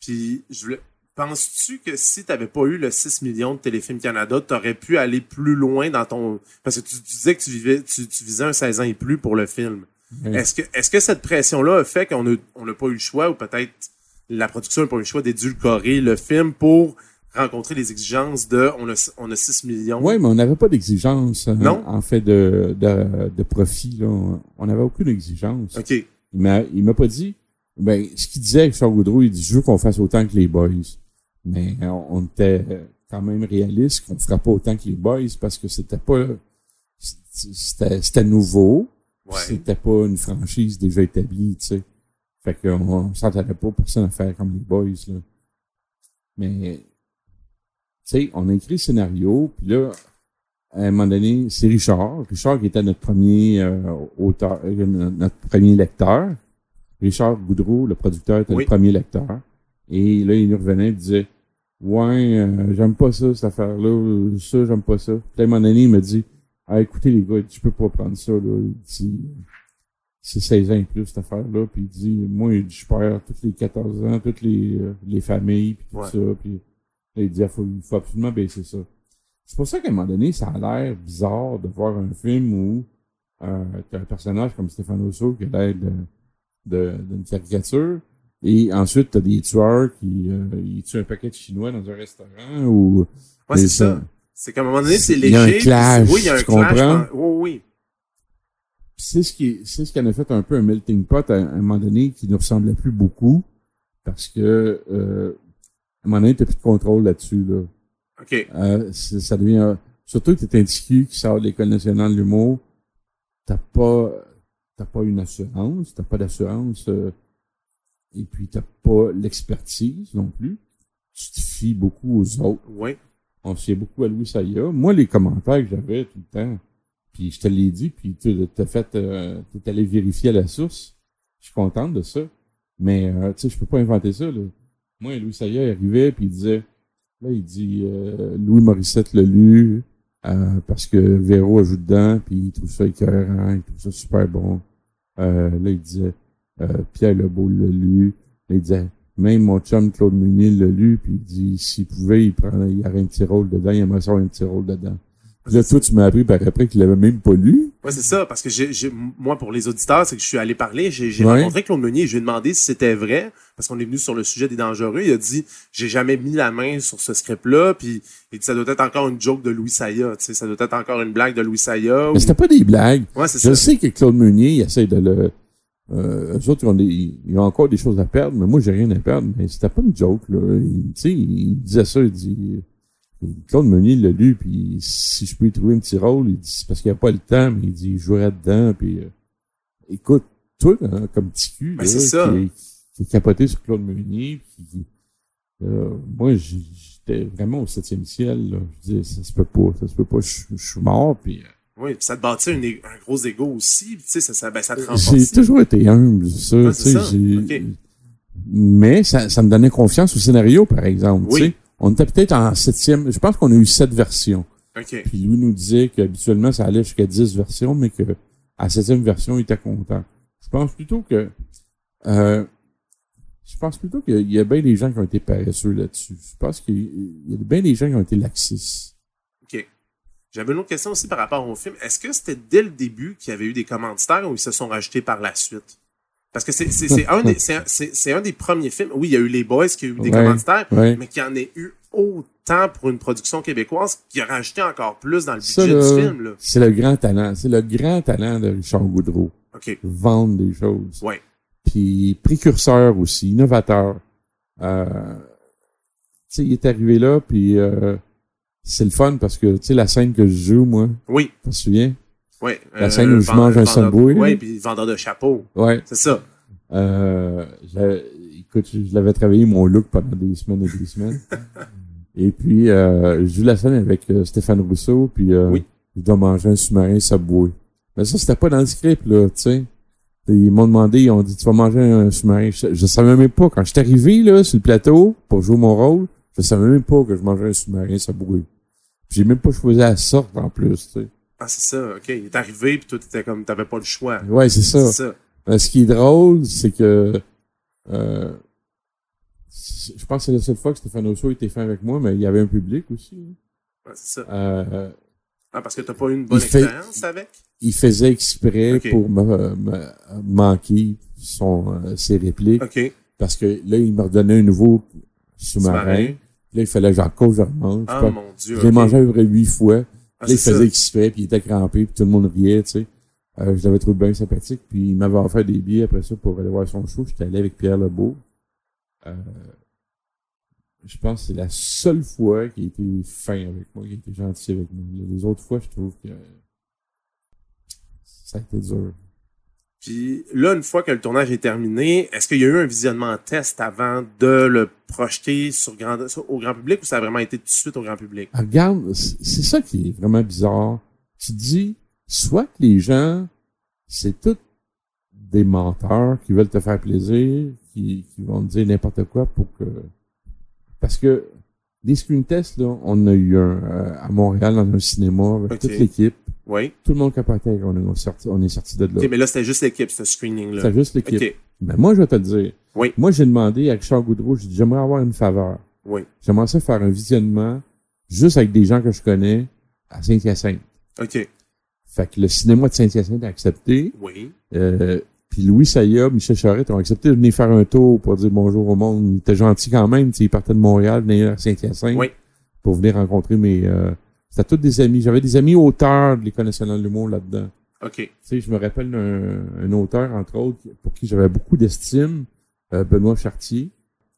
Puis, je voulais... Penses-tu que si tu n'avais pas eu le 6 millions de Téléfilm Canada, tu aurais pu aller plus loin dans ton... Parce que tu, tu disais que tu, vivais, tu, tu visais un 16 ans et plus pour le film. Est-ce que, cette pression-là a fait qu'on n'a on pas eu le choix, ou peut-être la production n'a pas eu le choix d'édulcorer le film pour rencontrer les exigences de on a, on a 6 millions? Oui, mais on n'avait pas d'exigence. hein, Non? En fait, de, de, de profit, là. On n'avait aucune exigence. OK. Il m'a pas dit, ben, ce qu'il disait avec Charles Goudreau, il dit, je veux qu'on fasse autant que les boys. Mais on, était quand même réaliste qu'on fera pas autant que les boys parce que c'était pas, c'était, c'était nouveau. Ouais. C'était pas une franchise déjà établie, tu sais. Fait qu'on on s'entendait pas personne à faire comme les boys, là. Mais, tu sais, on a écrit le scénario, puis là, à un moment donné, c'est Richard. Richard qui était notre premier euh, auteur, euh, notre premier lecteur. Richard Goudreau, le producteur, était Oui. le premier lecteur. Et là, il nous revenait et disait Ouais, euh, j'aime pas ça, cette affaire-là, ça, j'aime pas ça. Puis à un moment donné, il me dit Ah, écoutez les gars, tu peux pas prendre ça, là. Il dit c'est 16 ans et plus, cette affaire-là. Puis il dit Moi, je perds tous les 14 ans, toutes les, euh, les familles, puis tout Ouais. ça. Puis là, il dit il faut, il faut absolument baisser ça. C'est pour ça qu'à un moment donné, ça a l'air bizarre de voir un film où euh, t'as un personnage comme Stéphane Rousseau qui a l'air de, de- d'une caricature. Et ensuite, t'as des tueurs qui euh, ils tuent un paquet de Chinois dans un restaurant ou Ouais, c'est ça. C'est qu'à un moment donné, c'est Il léger. y a un clash, Oui, il y a un tu clash. comprends? dans- Oui, oui. C'est ce qui c'est ce qui en a fait un peu un melting pot à, à un moment donné qui ne ressemblait plus beaucoup parce que euh, à un moment donné t'as plus de contrôle là-dessus là. OK. Euh, ça devient surtout que t'es un petit qui sort de l'école nationale de l'humour t'as pas t'as pas une assurance t'as pas d'assurance euh, et puis t'as pas l'expertise non plus tu te fies beaucoup aux autres Oui. on se fiait beaucoup à Louis Saya. Moi, les commentaires que j'avais tout le temps, puis je te l'ai dit, puis tu t'as fait, euh, t'es allé vérifier à la source. Je suis contente de ça. Mais, euh, tu sais, je peux pas inventer ça, là. Moi, Louis Saya, arrivait, puis il disait, là, il dit, euh, Louis Morissette l'a lu, euh, parce que Véro ajoute dedans, puis il trouve ça écœurant, il trouve ça super bon. Euh, là, il disait, Pierre Lebeau l'a lu. Il disait, même mon chum Claude Meunier l'a lu, puis il dit, s'il pouvait, il prendrait, il y aurait un petit rôle dedans, il aimerait ça un petit rôle dedans. Puis là, toi, tu m'as appris par après qu'il l'avait même pas lu. Ouais, c'est ça, parce que j'ai, moi, pour les auditeurs, c'est que je suis allé parler, j'ai, j'ai Ouais. rencontré Claude Meunier et je lui ai demandé si c'était vrai, parce qu'on est venu sur le sujet des dangereux. Il a dit, j'ai jamais mis la main sur ce script-là, puis il dit, ça doit être encore une joke de Louis Saya, tu sais, ça doit être encore une blague de Louis Saya. Mais ou- c'était pas des blagues. Ouais, c'est Je ça. sais que Claude Meunier, il essaie de le... Euh, eux autres, ils ont, des, ils ont encore des choses à perdre, mais moi, j'ai rien à perdre. Mais c'était pas une joke, là. Il- Tu sais, il disait ça, il dit... Claude Meunier l'a lu, puis si je peux y trouver un petit rôle, il dit, c'est parce qu'il n'y a pas le temps, mais il dit, il jouerait dedans, puis... euh, écoute, toi, hein, comme petit cul, Ben, là, c'est ça. Qui, est, qui est capoté sur Claude Meunier, puis euh, moi, j'étais vraiment au septième ciel, là. Je disais, ça se peut pas, ça se peut pas, je je suis mort, puis... euh, Oui, puis ça te bâtit un, gros ego aussi, tu sais, ça, ça, ben, ça te J'ai renforce. toujours été humble, ça. Ouais, tu sais, j'ai-. Mais ça, ça me donnait confiance au scénario, par exemple. Oui. tu sais. On était peut-être en septième. Je pense qu'on a eu sept versions. OK. Puis Louis nous disait qu'habituellement, ça allait jusqu'à dix versions, mais que à la septième version, il était content. Je pense plutôt que euh, je pense plutôt qu'il y a bien des gens qui ont été paresseux là-dessus. Je pense qu'il y a bien des gens qui ont été laxistes. J'avais une autre question aussi par rapport au film. Est-ce que c'était dès le début qu'il y avait eu des commanditaires ou ils se sont rajoutés par la suite? Parce que c'est, un, des, un- des premiers films. Oui, il y a eu Les Boys qui a eu des Ouais, commanditaires, ouais. mais qu'il y en ait eu autant pour une production québécoise qui a rajouté encore plus dans le Ça, budget là, du film. C'est le grand talent. C'est le grand talent de Richard Goudreau. OK. Vendre des choses. Ouais. puis précurseur aussi, innovateur. Euh, tu sais, il est arrivé là, puis euh, c'est le fun parce que, tu sais, la scène que je joue, moi, Oui. tu te souviens? Oui. La scène où je mange un Subway. Oui, puis vendeur de chapeau. Ouais. C'est ça. Euh, écoute, je l'avais travaillé mon look pendant des semaines et des semaines. et puis, euh, je joue la scène avec euh, Stéphane Rousseau, puis euh, Oui. je dois manger un sous-marin Subway. Mais ça, c'était pas dans le script, là, tu sais. Ils m'ont demandé, ils ont dit, tu vas manger un sous-marin. Je, je savais même pas, quand je suis arrivé, là, sur le plateau, pour jouer mon rôle, je savais même pas que je mangeais un sous-marin Subway. J'ai même pas choisi la sorte, en plus, tu sais. Ah, c'est ça. OK. Il est arrivé, puis toi, t'étais comme, t'avais pas le choix. Ouais, c'est ça. C'est ça. Euh, ce qui est drôle, c'est que euh, je pense que c'est la seule fois que Stéphane Rousseau était fait avec moi, mais il y avait un public aussi. Ouais, c'est ça. Euh, Ah, parce que t'as pas eu une bonne fait- expérience avec? il faisait exprès pour me, me- manquer son, euh, ses répliques, OK. parce que là, il me redonnait un nouveau sous-marin. Là, il fallait que j'en cause, je remange. Ah, Je sais pas. mon Dieu. Je l'ai ok. mangé à peu près huit fois. Ah, là, il faisait exprès, puis il était crampé, puis tout le monde riait, tu sais. Euh, je l'avais trouvé bien sympathique, puis il m'avait offert des billets après ça pour aller voir son show. J'étais allé avec Pierre Lebeau. Euh, je pense que c'est la seule fois qu'il a été fin avec moi, qu'il a été gentil avec moi. Les autres fois, je trouve que ça a été dur. Puis là, une fois que le tournage est terminé, est-ce qu'il y a eu un visionnement test avant de le projeter sur grand, au grand public ou ça a vraiment été tout de suite au grand public? Ah, Regarde, c'est ça qui est vraiment bizarre. Tu dis, soit que les gens, c'est tous des menteurs qui veulent te faire plaisir, qui, qui vont te dire n'importe quoi pour que... Parce que des screen tests, là, on a eu un euh, à Montréal dans un cinéma avec toute l'équipe. Oui. Tout le monde capotait on est sorti, on est sorti de là. OK, mais là, c'était juste l'équipe, ce screening-là. C'est juste l'équipe. Mais moi, je vais te le dire. Oui. Moi, j'ai demandé à Richard Goudreau, j'ai dit, j'aimerais avoir une faveur. Oui. J'aimerais ça faire un visionnement juste avec des gens que je connais à Saint-Hyacinthe. OK. Fait que le cinéma de Saint-Hyacinthe a accepté. Oui. Euh, puis Louis Saya, Michel Charette ont accepté de venir faire un tour pour dire bonjour au monde. Ils étaient gentils quand même. Ils partaient de Montréal, venaient à Saint-Hyacinthe Oui. pour venir rencontrer mes... Euh, C'était tous des amis. J'avais des amis auteurs de l'École nationale de l'humour là-dedans. OK. Tu sais, je me rappelle d'un un auteur, entre autres, pour qui j'avais beaucoup d'estime, euh, Benoît Chartier.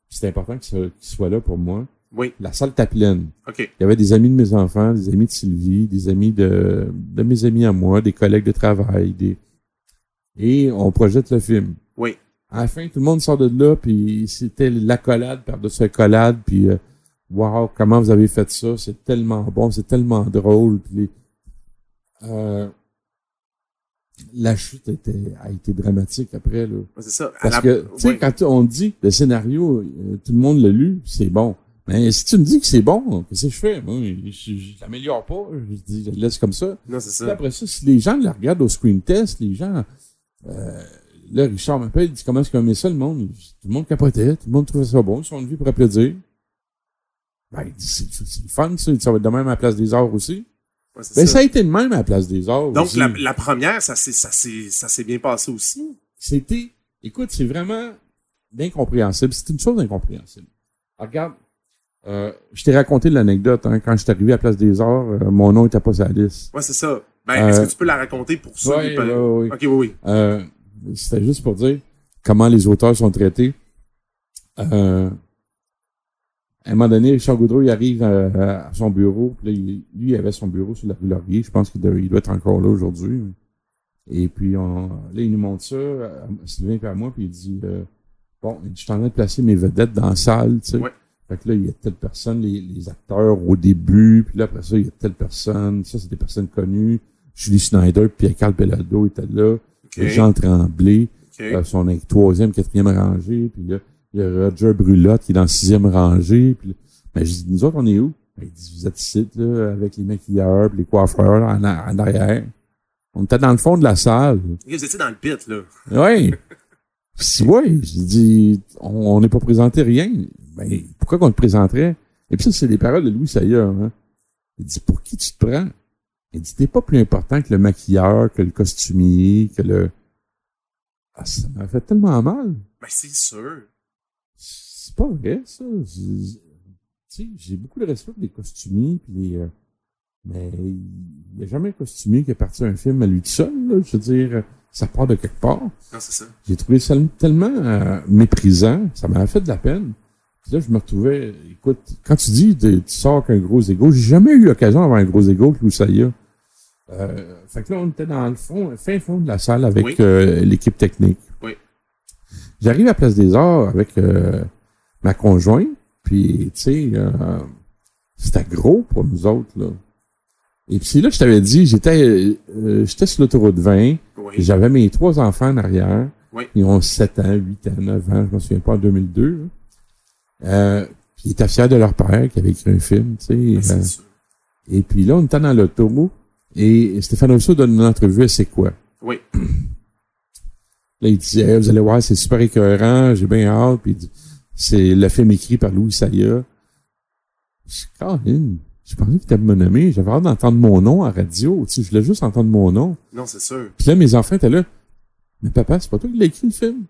C'était important qu'il soit, qu'il soit là pour moi. Oui. La salle était pleine. OK. Il y avait des amis de mes enfants, des amis de Sylvie, des amis de, de mes amis à moi, des collègues de travail, des... et on projette le film. Oui. À la fin, tout le monde sort de là, puis c'était l'accolade par-dessus accolade, puis euh, wow, comment vous avez fait ça, c'est tellement bon, c'est tellement drôle, puis euh, la chute était, a été dramatique après, là. C'est ça. Parce la- que, tu sais, quand on dit le scénario, euh, tout le monde l'a lu, c'est bon. Mais si tu me dis que c'est bon, qu'est-ce que je fais? Moi, je, je l'améliore pas. Je dis, je le laisse comme ça. Non, c'est Puis ça. après ça, si les gens le regardent au screen test, les gens, euh, là, Richard m'appelle, il dit comment est-ce qu'on met ça, le monde? Tout le monde capotait, tout le monde trouvait ça bon, ils sont venus pour applaudir. Ben, il dit, c'est le fun, ça. Ça va être de même à la place des arts aussi. Ouais, Ben, ça. ça a été de même à la place des arts Donc, aussi. la, la première, ça s'est, ça s'est, ça s'est bien passé aussi. C'était, écoute, c'est vraiment incompréhensible. C'est une chose incompréhensible. Alors, regarde, euh, je t'ai raconté l'anecdote, hein, quand je suis arrivé à Place des Arts, euh, mon nom était pas sur la liste. Ouais, c'est ça. Ben, est-ce Euh, que tu peux la raconter pour ceux ouais, qui peuvent- ouais, ouais. OK, oui, oui. Euh, c'était juste pour dire comment les auteurs sont traités. Euh, à un moment donné, Richard Goudreau, il arrive à, à son bureau. Puis là, il- lui, il avait son bureau sur la rue Laurier. Je pense qu'il doit, être encore là aujourd'hui. Et puis, on, là, il nous montre ça, à Sylvain et à moi, puis il dit, euh, bon, je suis en train de placer mes vedettes dans la salle, tu sais. Ouais. Fait que là, il y a telle personne, les, les acteurs au début, puis là, après ça, il y a telle personne. Ça, c'est des personnes connues. Julie Schneider, puis Pierre-Carl Bellado était là. Jean Tremblay, OK. euh, son troisième, quatrième rangée, puis là, il y a Roger Brulotte qui est dans la sixième rangée. Puis là, ben, je dis, nous autres, on est où? Ben, il dit, vous êtes ici, là, avec les maquilleurs, puis les coiffeurs en, en arrière. On était dans le fond de la salle. Vous étiez dans le pit, là. Oui. Si, oui, j'ai dit, on n'est pas présenté rien. Ben, pourquoi qu'on te présenterait? Et puis ça, c'est les paroles de Louis Saya, hein. Il dit, pour qui tu te prends? Il dit, t'es pas plus important que le maquilleur, que le costumier, que le... Ah, ça m'a fait tellement mal. Ben, c'est sûr. C'est pas vrai, ça. J'ai- Tu sais, j'ai beaucoup de respect pour les costumiers, puis les... euh, mais il n'y a jamais un costumier qui a parti un film à lui tout seul, là. Je veux dire, ça part de quelque part. Non, c'est ça. J'ai trouvé ça tellement euh, méprisant, ça m'a fait de la peine. Puis là, je me retrouvais, écoute, quand tu dis tu sors qu'un gros ego, j'ai jamais eu l'occasion d'avoir un gros ego que Loussaya. Euh, fait que là, on était dans le fond, fin fond de la salle avec Oui. euh, l'équipe technique. Oui. J'arrive à Place des Arts avec euh, ma conjointe, puis tu sais, euh, c'était gros pour nous autres, là. Et puis là je t'avais dit, j'étais j'étais sur l'autoroute 20, Oui. j'avais mes trois enfants en arrière. Oui. Ils ont 7 ans, 8 ans, 9 ans, je me souviens pas, en 2002. là. Euh, ils étaient fiers de leur père qui avait écrit un film, tu sais. euh, c'est sûr. et puis là, on était dans l'auto et Stéphane Rousseau donne une entrevue à C'est quoi? Oui. Là, il dit, Hey, vous allez voir, c'est super écœurant, j'ai bien hâte. Puis c'est le film écrit par Louis Saya. Je suis je pensais qu'il était mon ami. J'avais hâte d'entendre mon nom à radio. Tu sais, je voulais juste entendre mon nom. Non, c'est sûr. Puis là, mes enfants étaient là. Mais papa, c'est pas toi qui l'as écrit le film?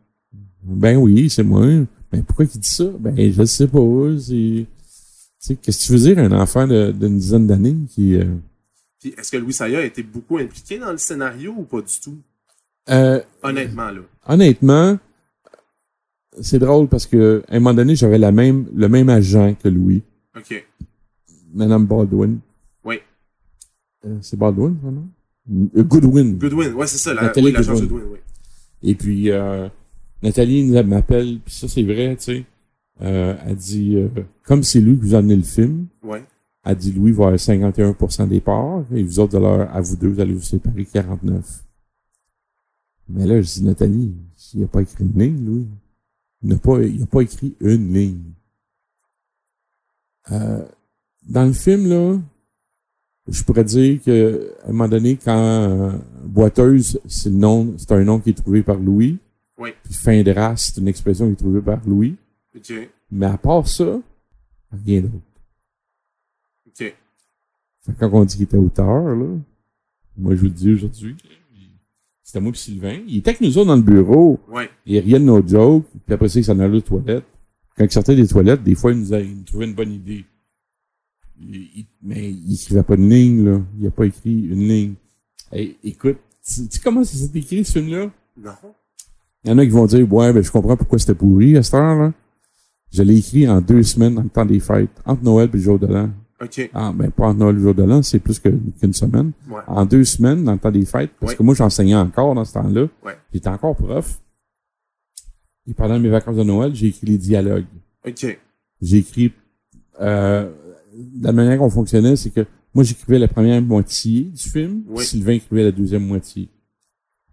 Ben oui, c'est moi. Ben pourquoi il dit ça? Ben je sais pas. C'est. Tu sais, qu'est-ce que tu veux dire un enfant d'une dizaine d'années qui. euh, Puis, est-ce que Louis Saya a été beaucoup impliqué dans le scénario ou pas du tout? euh, Honnêtement, là. honnêtement, c'est drôle parce que à un moment donné, j'avais la même, le même agent que Louis, OK. Madame Baldwin. Oui. Euh, c'est Baldwin, son nom? Euh, Goodwin. Goodwin, ouais, c'est ça. La, Nathalie oui, Goodwin. Goodwin, oui. Et puis, euh, Nathalie m'appelle, puis ça, c'est vrai, tu sais. Euh, elle dit, euh, comme c'est lui qui vous a amené le film, Ouais. elle dit, Louis va avoir 51% des parts, et vous autres, alors, à vous deux, vous allez vous séparer 49. Mais là, je dis, Nathalie, il n'a pas écrit une ligne, Louis. Il n'a pas, il a pas écrit une ligne. Euh, dans le film, là, je pourrais dire que, à un moment donné, quand euh, Boiteuse, c'est le nom, c'est un nom qui est trouvé par Louis. Oui. Fin de race, c'est une expression qui est trouvée par Louis. Mais à part ça, rien d'autre. OK. Fait que quand on dit qu'il était auteur, là, moi je vous le dis aujourd'hui, c'était moi et Sylvain. Il était avec nous autres dans le bureau. Ouais. Il riait de nos jokes. Puis après ça, il s'en allait aux toilettes. Quand il sortait des toilettes, des fois, il nous, a, il nous trouvait une bonne idée. Il- il- mais il écrivait pas de ligne, là. Il a pas écrit une ligne. Hey, écoute, tu tu sais comment ça s'est écrit, ce film-là? Non. Il y en a qui vont dire, ouais, ben, je comprends pourquoi c'était pourri à cette heure-là. Je l'ai écrit en deux semaines dans le temps des fêtes, entre Noël et le jour de l'an. OK. Ah, ben, pas entre Noël et le jour de l'an, c'est plus qu'une semaine. Ouais. En deux semaines, dans le temps des fêtes, parce Ouais. que moi, j'enseignais encore dans ce temps-là. Ouais. J'étais encore prof. Et pendant mes vacances de Noël, j'ai écrit les dialogues. OK. J'ai écrit, euh, la manière qu'on fonctionnait, c'est que moi, j'écrivais la première moitié du film. Sylvain écrivait la deuxième moitié.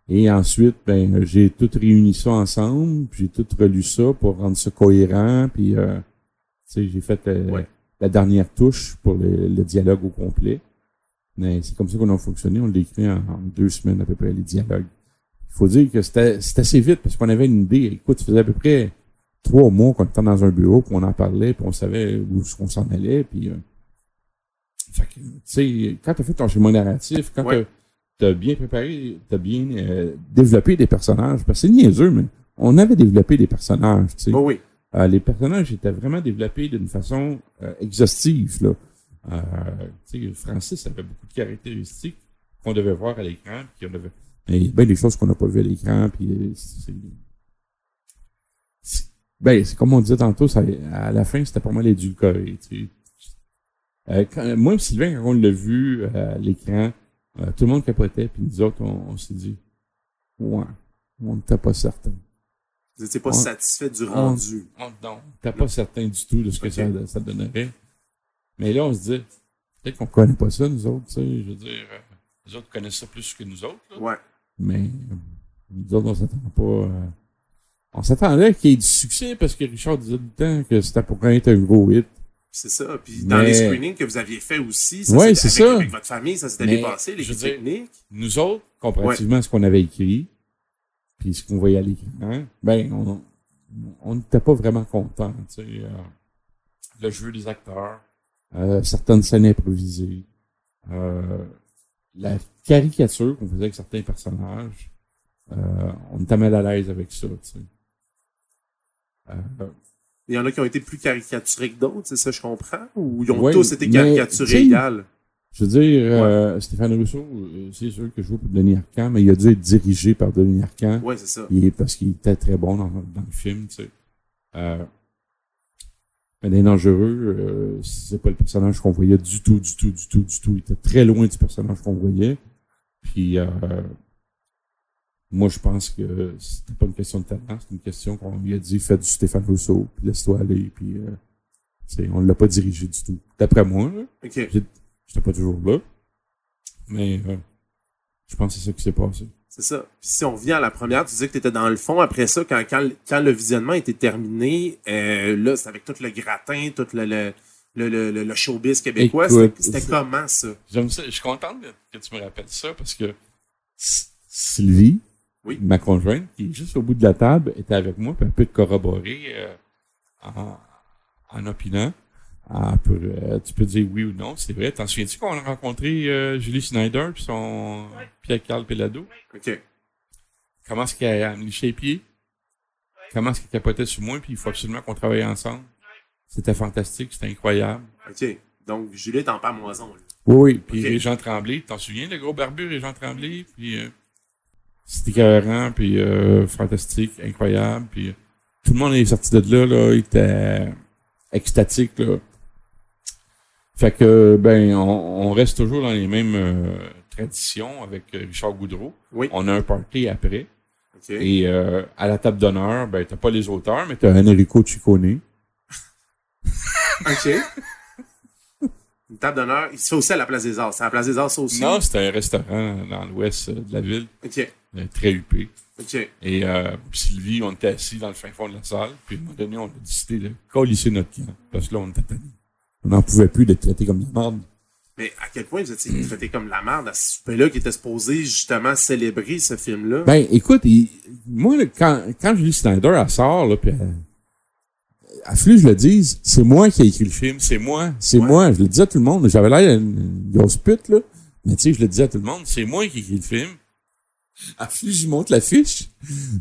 Et ensuite, ben, j'ai tout réuni ça ensemble, puis j'ai tout relu ça pour rendre ça cohérent, puis, euh, tu sais, j'ai fait euh, Ouais. la dernière touche pour le, le dialogue au complet. Mais c'est comme ça qu'on a fonctionné. On l'a écrit en, en deux semaines à peu près, les dialogues. Il faut dire que c'était assez vite parce qu'on avait une idée. Écoute, ça faisait à peu près trois mois qu'on était dans un bureau, puis on en parlait, puis on savait où on s'en allait, puis... euh, fait que, tu sais, quand t'as fait ton schéma narratif, quand Ouais. T'as as bien préparé, t'as bien euh, développé des personnages, parce que c'est niaiseux, mais on avait développé des personnages, tu sais. Bon, oui. Euh, les personnages étaient vraiment développés d'une façon euh, exhaustive. Là. Euh, tu sais, Francis avait beaucoup de caractéristiques qu'on devait voir à l'écran, puis on devait. Mais il y a bien des choses qu'on n'a pas vues à l'écran, puis euh, c'est. Ben, c'est comme on disait tantôt, ça, à la fin, c'était pas mal édulcoré. Tu sais. Euh, moi Sylvain, quand on l'a vu à l'écran, euh, tout le monde capotait, puis nous autres, on, on s'est dit, ouais, on n'était pas certain. Vous n'étiez pas On- satisfait du rendu. on- non, t'es pas certain du tout de ce que ça, ça donnerait. Mais là, on se dit, peut-être qu'on connaît pas ça, nous autres, tu sais, je veux dire, euh, les autres connaissent ça plus que nous autres, là. Ouais. Mais euh, nous autres, on s'attend pas. euh, on s'attendait qu'il y ait du succès parce que Richard disait tout le temps que c'était pour être un gros hit. C'est ça. Puis dans Mais- les screenings que vous aviez fait aussi, ça, Ouais, c'est avec, ça. avec votre famille, ça s'était Mais, dépassé, les techniques. Nous autres, comparativement à ce qu'on avait écrit, puis ce qu'on voyait à l'écran, ben, on on n'était pas vraiment contents, tu sais. euh, le jeu des acteurs, euh, certaines scènes improvisées, euh, la caricature qu'on faisait avec certains personnages, on était mal à l'aise avec ça, tu sais. Il y en a qui ont été plus caricaturés que d'autres, c'est ça, je comprends? Ou ils ont Ouais, tous été caricaturés égales? Je veux dire, euh, Stéphane Rousseau, euh, c'est sûr que je joue pour Denis Arcand, mais il a dû être dirigé par Denis Arcand. Ouais, c'est ça. Est, parce qu'il était très bon dans, dans le film, tu sais. Euh, mais les dangereux, euh, c'est pas le personnage qu'on voyait du tout, du tout, du tout, du tout. Il était très loin du personnage qu'on voyait. Puis, euh, moi, je pense que c'était pas une question de talent, c'est une question qu'on lui a dit, fais du Stéphane Rousseau, puis laisse-toi aller, puis, euh, on l'a pas dirigé du tout. D'après moi, là, OK. j'ai- j'étais pas toujours là, mais euh, je pense que c'est ça qui s'est passé. C'est ça. Puis si on revient à la première, tu disais que tu étais dans le fond. Après ça, quand, quand, quand le visionnement était terminé, euh, là, c'est avec tout le gratin, tout le, le, le, le, le showbiz québécois. C'était comment, ça? J'aime ça. Je suis content que tu me rappelles ça parce que S- Sylvie, Oui. ma conjointe, qui est juste au bout de la table, était avec moi, puis elle peut te corroborer euh, en, en opinant. Ah, peut- euh, tu peux dire oui ou non, c'est vrai. T'en souviens-tu qu'on a rencontré euh, Julie Schneider puis son Pierre-Carl Pelado? OK. Comment est-ce qu'elle a me liché les pieds? Comment est-ce qu'elle capotait sur moi, puis il faut absolument qu'on travaille ensemble? C'était fantastique, c'était incroyable. OK. Donc, Julie est en pamoison. Oui, oui. Puis Ok. Régent Tremblay, t'en souviens, le gros barbu Régent Tremblay? Puis c'était écœurant, puis euh, fantastique, incroyable. Puis euh, tout le monde est sorti de là, là, il était extatique, là. Fait que, ben, on, on reste toujours dans les mêmes euh, traditions avec euh, Richard Goudreau. Oui. On a un party après. Et euh, à la table d'honneur, ben, t'as pas les auteurs, mais t'as Enrico Ciccone. OK. Une table d'honneur. Il se fait aussi à la Place des Arts. C'est à la Place des Arts, ça aussi? Non, c'était un restaurant dans l'ouest de la ville, OK. Euh, très huppé. Et euh, Sylvie, on était assis dans le fin fond de la salle, puis à un moment donné, on a décidé de colisser notre camp, parce que là, on était tannés. On n'en pouvait plus d'être traités comme de la merde. Mais à quel point vous étiez traité comme la merde à ce souper-là qui était supposé justement célébrer ce film-là? Ben, écoute, il- moi, quand, quand Julie Snyder, elle sort, là, puis elle, à flux, je le dis, c'est moi qui ai écrit le film, c'est moi, c'est Ouais. moi. Je le disais à tout le monde, j'avais l'air d'une une grosse pute, là. Mais tu sais, je le disais à tout le monde, c'est moi qui ai écrit le film. À flux, je monte l'affiche.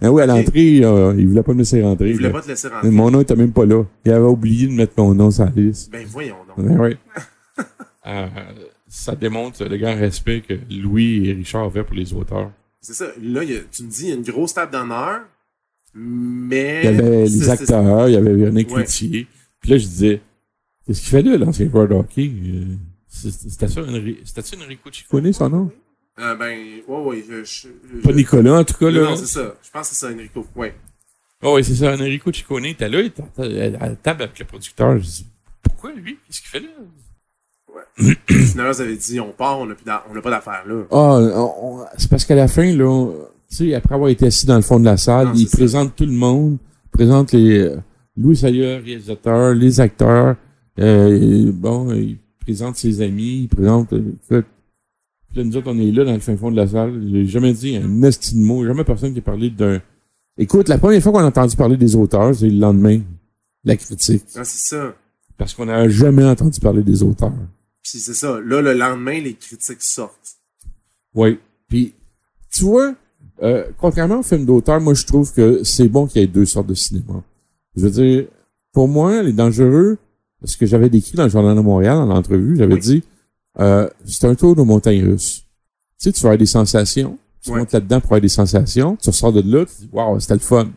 Ben oui, à l'entrée, euh, il voulait pas me laisser rentrer. Il voulait là. pas te laisser rentrer. Mon nom était même pas là. Il avait oublié de mettre mon nom sur la liste. Ben voyons donc. Ben oui. Euh, ça démontre le grand respect que Louis et Richard avaient pour les auteurs. C'est ça. Là, il y a- tu me dis, il y a une grosse table d'honneur, mais... Il y avait les acteurs, il y avait Véronique Ouais. Cloutier. Puis là, je disais, qu'est-ce qu'il fait là, l'ancien joueur de hockey? Euh, c'est- C'était ça, Enrico Ciccone, son nom? Euh, ben, ouais, ouais. Je, je, je- Pas Nicolas, en tout cas, Non, là. non, c'est ça. Je pense que c'est ça, Enrico. Ouais. Oh, oui, c'est ça, Enrico Ciccone était là, il était à la table avec le producteur. Je dis, pourquoi lui? Qu'est-ce qu'il fait là? Finalement, vous avez dit, on part, on n'a pas d'affaires là. Ah, c'est parce qu'à la fin, là, on- tu sais, après avoir été assis dans le fond de la salle, Non, il ça. présente tout le monde, il présente les euh, Louis Sayer, réalisateur, les acteurs, euh, bon, il présente ses amis, il présente, euh, écoute, là, nous autres, on est là dans le fin fond de la salle, j'ai jamais dit un esti de mot, jamais personne qui a parlé d'un... Écoute, la première fois qu'on a entendu parler des auteurs, c'est le lendemain, la critique, Non, c'est ça. parce qu'on n'a jamais entendu parler des auteurs. Puis c'est ça. Là, le lendemain, les critiques sortent. Oui. Puis, tu vois, euh, contrairement au film d'auteur, moi, je trouve que c'est bon qu'il y ait deux sortes de cinéma. Je veux dire, pour moi, Les Dangereux, ce que j'avais décrit dans le Journal de Montréal, dans l'entrevue, j'avais Oui. dit, euh, c'est un tour de montagne russe. Tu sais, tu vas avoir des sensations, tu Ouais. montes là-dedans pour avoir des sensations, tu ressors de là, tu dis, waouh, c'était le fun.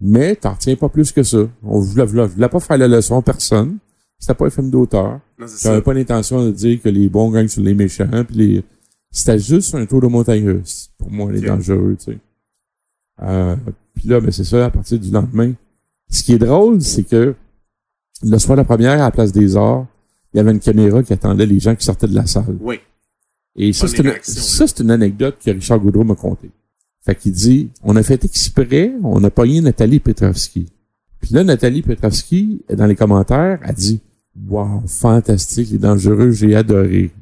Mais t'en retiens pas plus que ça. On voulait, voulait, voulait pas faire la leçon à personne. C'était pas un film d'auteur. J'avais pas l'intention de dire que les bons gagnent sur les méchants, puis les... C'était juste un tour de montagne russe, pour moi, les Ok. dangereux, tu sais. Euh, puis là, ben c'est ça, à partir du lendemain. Ce qui est drôle, c'est que le soir de la première, à la Place des Arts, il y avait une caméra qui attendait les gens qui sortaient de la salle. Oui. Et ça, c'est une, réaction, là. ça, c'est une anecdote que Richard Goudreau m'a contée. Fait qu'il dit, on a fait exprès, on a pogné Nathalie Petrovski. Puis là, Nathalie Petrovski, dans les commentaires, a dit, wow, fantastique, les dangereux, j'ai adoré.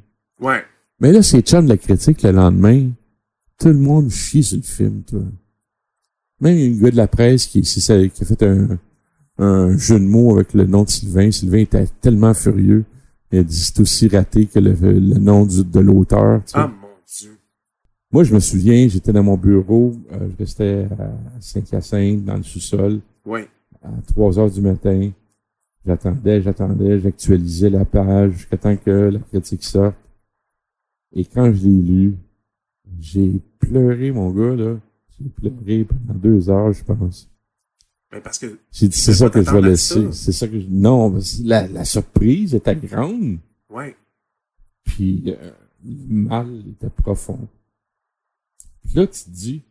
Ouais. Mais là, c'est chum de la critique le lendemain. Tout le monde chie sur le film, toi. Même un gars de la presse qui, qui a fait un, un jeu de mots avec le nom de Sylvain. Sylvain était tellement furieux. C'est aussi raté que le, le nom du- de l'auteur. tu sais. Ah, mon Dieu. Moi, je me souviens, j'étais dans mon bureau, euh, je restais à Saint-Hyacinthe, dans le sous-sol, Ouais. à 3 heures du matin. J'attendais, j'attendais, j'actualisais la page jusqu'à temps que la critique sorte. Et quand je l'ai lu, j'ai pleuré, mon gars, là. J'ai pleuré pendant deux heures, je pense. Ben, parce que, c'est ça que je vais laisser. C'est ça que je... Non, la, la surprise était grande. ouais. Puis euh, le mal était profond. Puis là, tu te dis,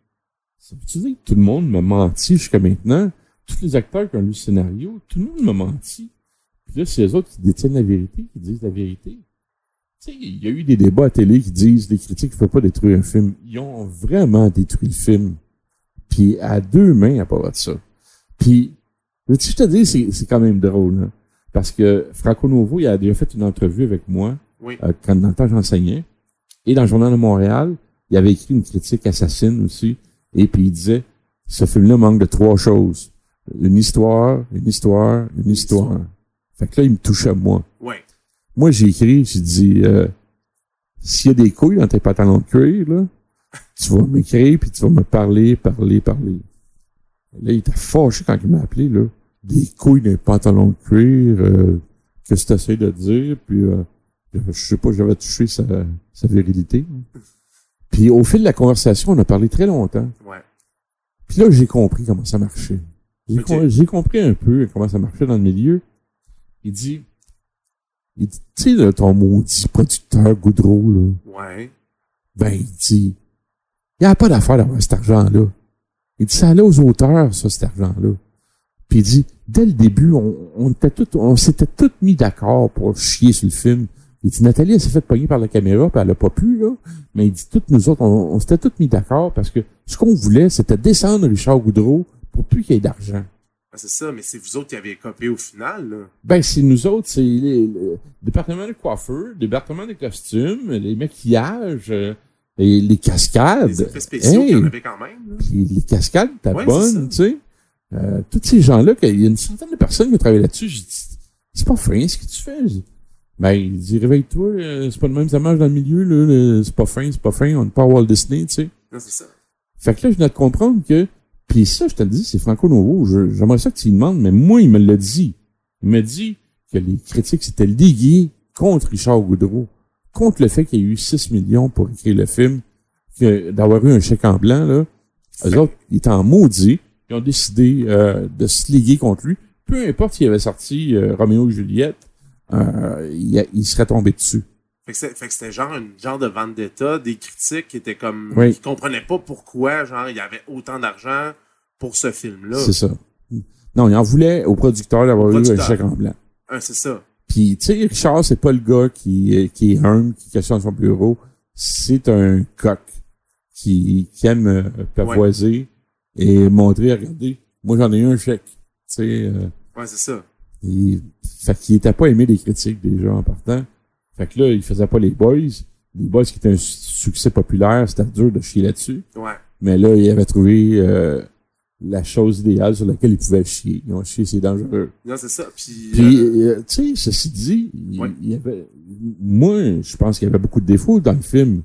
ça veut-tu dire que tout le monde m'a menti jusqu'à maintenant? Tous les acteurs qui ont lu le scénario, tout le monde m'a menti. Puis là, c'est les autres qui détiennent la vérité, qui disent la vérité. Tu sais, il y a eu des débats à télé qui disent les critiques ne peuvent pas détruire un film. Ils ont vraiment détruit le film. Puis à deux mains à part de ça. Puis, veux-tu te dire, c'est c'est quand même drôle, hein? Parce que Franco Novo, il a déjà fait une entrevue avec moi Oui. euh, quand dans le temps j'enseignais. Et dans le Journal de Montréal, il avait écrit une critique assassine aussi. Et puis il disait, ce film-là manque de trois choses. Une histoire, une histoire, une histoire. Fait que là, il me touchait à moi. Ouais. Moi, j'ai écrit, j'ai dit, euh, s'il y a des couilles dans tes pantalons de cuir, là, tu vas m'écrire, puis tu vas me parler, parler, parler. Là, il était fâché quand il m'a appelé, là. Des couilles les pantalons de cuir, euh, qu'est-ce que tu essaies de dire, puis euh, je sais pas, j'avais touché sa, sa virilité. Puis au fil de la conversation, on a parlé très longtemps. Ouais. Puis là, j'ai compris comment ça marchait. J'ai com- compris un peu comment ça marchait dans le milieu. Il dit, il dit, tu sais, là, ton maudit producteur Goudreau, là, Ouais. ben, il dit, il n'y a pas d'affaire d'avoir cet argent-là. Il dit, ça allait aux auteurs, ça, cet argent-là. Puis il dit, dès le début, on, on était tout, on s'était tous mis d'accord pour chier sur le film. Il dit, Nathalie, elle s'est fait pogner par la caméra, puis elle a pas pu, là. Mais il dit, toutes nous autres, on, on s'était tous mis d'accord parce que ce qu'on voulait, c'était descendre Richard Goudreau pour plus qu'il y ait d'argent. Ah, c'est ça, mais c'est vous autres qui avez copié au final, là. Ben, c'est nous autres, c'est le département de coiffeur, le département des costumes, les maquillages, euh, les, les cascades. Les effets spéciaux Hey! qu'il y en avait quand même, là. Les cascades, t'as Ouais, bonne, tu sais. Euh, tous ces gens-là, qu'il y a une centaine de personnes qui travaillent là-dessus, j'ai dit, c'est pas fin ce que tu fais. Ben, il dit, réveille-toi, euh, c'est pas le même, ça marche dans le milieu, là, le- c'est pas fin, c'est pas fin, on n'est pas à Walt Disney, tu sais. Non, c'est ça. Fait que là, je viens de comprendre que, puis ça, je te le dis, c'est Franco je- j'aimerais ça que tu lui demandes, mais moi, il me l'a dit. Il m'a dit que les critiques s'étaient ligués contre Richard Goudreau, contre le fait qu'il y a eu 6 millions pour écrire le film, que d'avoir eu un chèque en blanc, là. Eux autres, ils étaient en maudit, ils ont décidé euh, de se liguer contre lui. Peu importe s'il avait sorti euh, Roméo et Juliette, euh, il, serait tombé dessus. Fait que c'était genre une genre de vendetta, des critiques qui étaient comme, Oui. qui comprenaient pas pourquoi, genre, il y avait autant d'argent pour ce film-là. C'est ça. Non, il en voulait au producteur d'avoir eu un chèque en blanc. Ah, c'est ça. Puis, tu sais, Richard, c'est pas le gars qui, est- qui est humble, qui cache dans son bureau. C'est un coq qui, qui aime euh, pavoiser et montrer, regardez, moi j'en ai eu un chèque. Tu sais, euh, Ouais, c'est ça. et, fait qu'il était pas aimé des critiques déjà en partant. Fait que là, il faisait pas les boys. Les boys qui étaient un su- succès populaire, c'était dur de chier là-dessus. Ouais. Mais là, il avait trouvé euh, la chose idéale sur laquelle il pouvait chier. Ils ont chié, c'est dangereux. Non, c'est ça. Puis, Puis, euh, euh, tu sais, ceci dit, il, Ouais. il y avait, moi, je pense qu'il y avait beaucoup de défauts dans le film.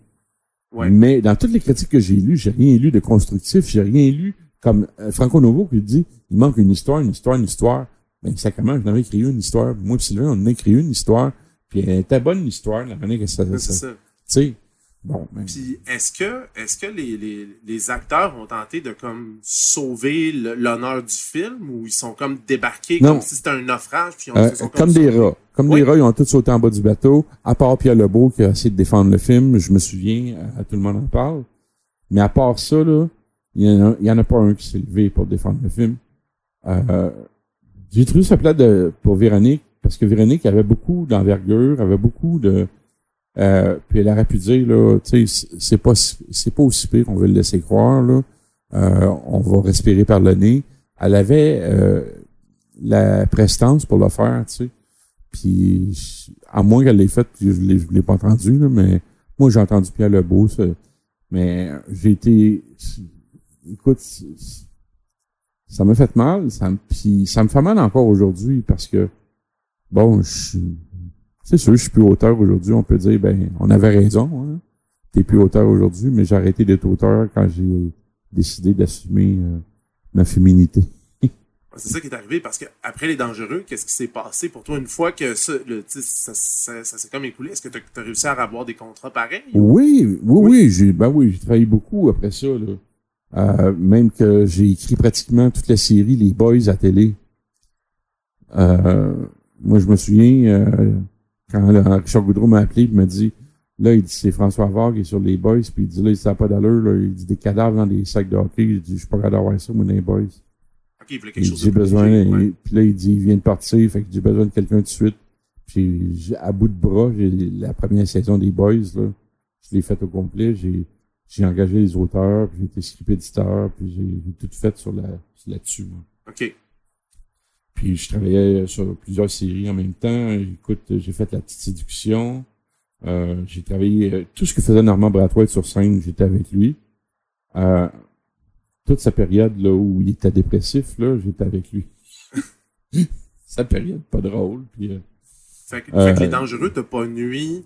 ouais. Mais dans toutes les critiques que j'ai lues, j'ai rien lu de constructif, j'ai rien lu comme euh, Franco Novo qui dit, il manque une histoire, une histoire, une histoire. Ben, sacrément, j'en avais écrit une histoire. Moi et Sylvain, on a écrit une histoire. Puis elle était bonne l'histoire, la manière que ça, ça. tu sais. Bon, ben, Puis est-ce que est-ce que les, les, les acteurs ont tenté de comme sauver l'honneur du film ou ils sont comme débarqués Non. comme si c'était un naufrage puis on Euh, sont comme des sauvés? rats. Comme Oui. des rats, ils ont tous sauté en bas du bateau, à part Pierre Lebeau qui a essayé de défendre le film. Je me souviens, euh, tout le monde en parle. Mais à part ça, là, il y, en a, il y en a pas un qui s'est levé pour défendre le film. Euh, j'ai trouvé ça plat de, pour Véronique, parce que Véronique avait beaucoup d'envergure, avait beaucoup de... Euh, puis elle aurait pu dire, là, tu sais, c'est- pas, c'est pas aussi pire qu'on veut le laisser croire, là. Euh, on va respirer par le nez. Elle avait euh, la prestance pour le faire, tu sais. Puis, à moins qu'elle l'ait fait, puis je je l'ai pas entendu, là, mais moi, j'ai entendu Pierre Lebeau, ça. mais j'ai été... Écoute, ça m'a fait mal, ça puis ça me fait mal encore aujourd'hui, parce que, bon, je suis... C'est sûr, je suis plus auteur aujourd'hui, on peut dire, ben, on avait raison, hein. T'es plus auteur aujourd'hui, mais j'ai arrêté d'être auteur quand j'ai décidé d'assumer euh, ma féminité. C'est ça qui est arrivé parce que après les dangereux, qu'est-ce qui s'est passé pour toi une fois que ça, le, ça, ça, ça s'est comme écoulé? Est-ce que tu as, réussi à avoir des contrats pareils? Oui, oui, oui, j'ai, ben oui, j'ai travaillé beaucoup après ça, là. Euh, même que j'ai écrit pratiquement toute la série Les Boys à télé. Euh, moi, je me souviens, euh, quand là, Richard Goudreau m'a appelé, il m'a dit, là, il dit, c'est François Varg qui est sur Les Boys, puis il dit, là, ça n'a pas d'allure, là, il dit, des cadavres dans des sacs de hockey, il dit, je suis pas capable d'avoir ça, moi, dans les Boys. Ok, il voulait quelque Il chose dit, de plus besoin, ouais. puis là, il dit, il vient de partir, fait que j'ai besoin de quelqu'un tout de suite. Puis, à bout de bras, j'ai la première saison des Boys, là. Je l'ai faite au complet. J'ai, j'ai engagé les auteurs, puis j'ai été script éditeur, puis j'ai, tout fait sur la, là-dessus, moi. Ok. Puis, je travaillais sur plusieurs séries en même temps. Écoute, j'ai fait La Petite Séduction. Euh, j'ai travaillé, euh, tout ce que faisait Normand Brathwaite sur scène, j'étais avec lui. Euh, toute sa période là où il était dépressif, là, j'étais avec lui. sa période pas drôle. Puis, euh, Fait que, Euh, fait que les dangereux t'as pas nuit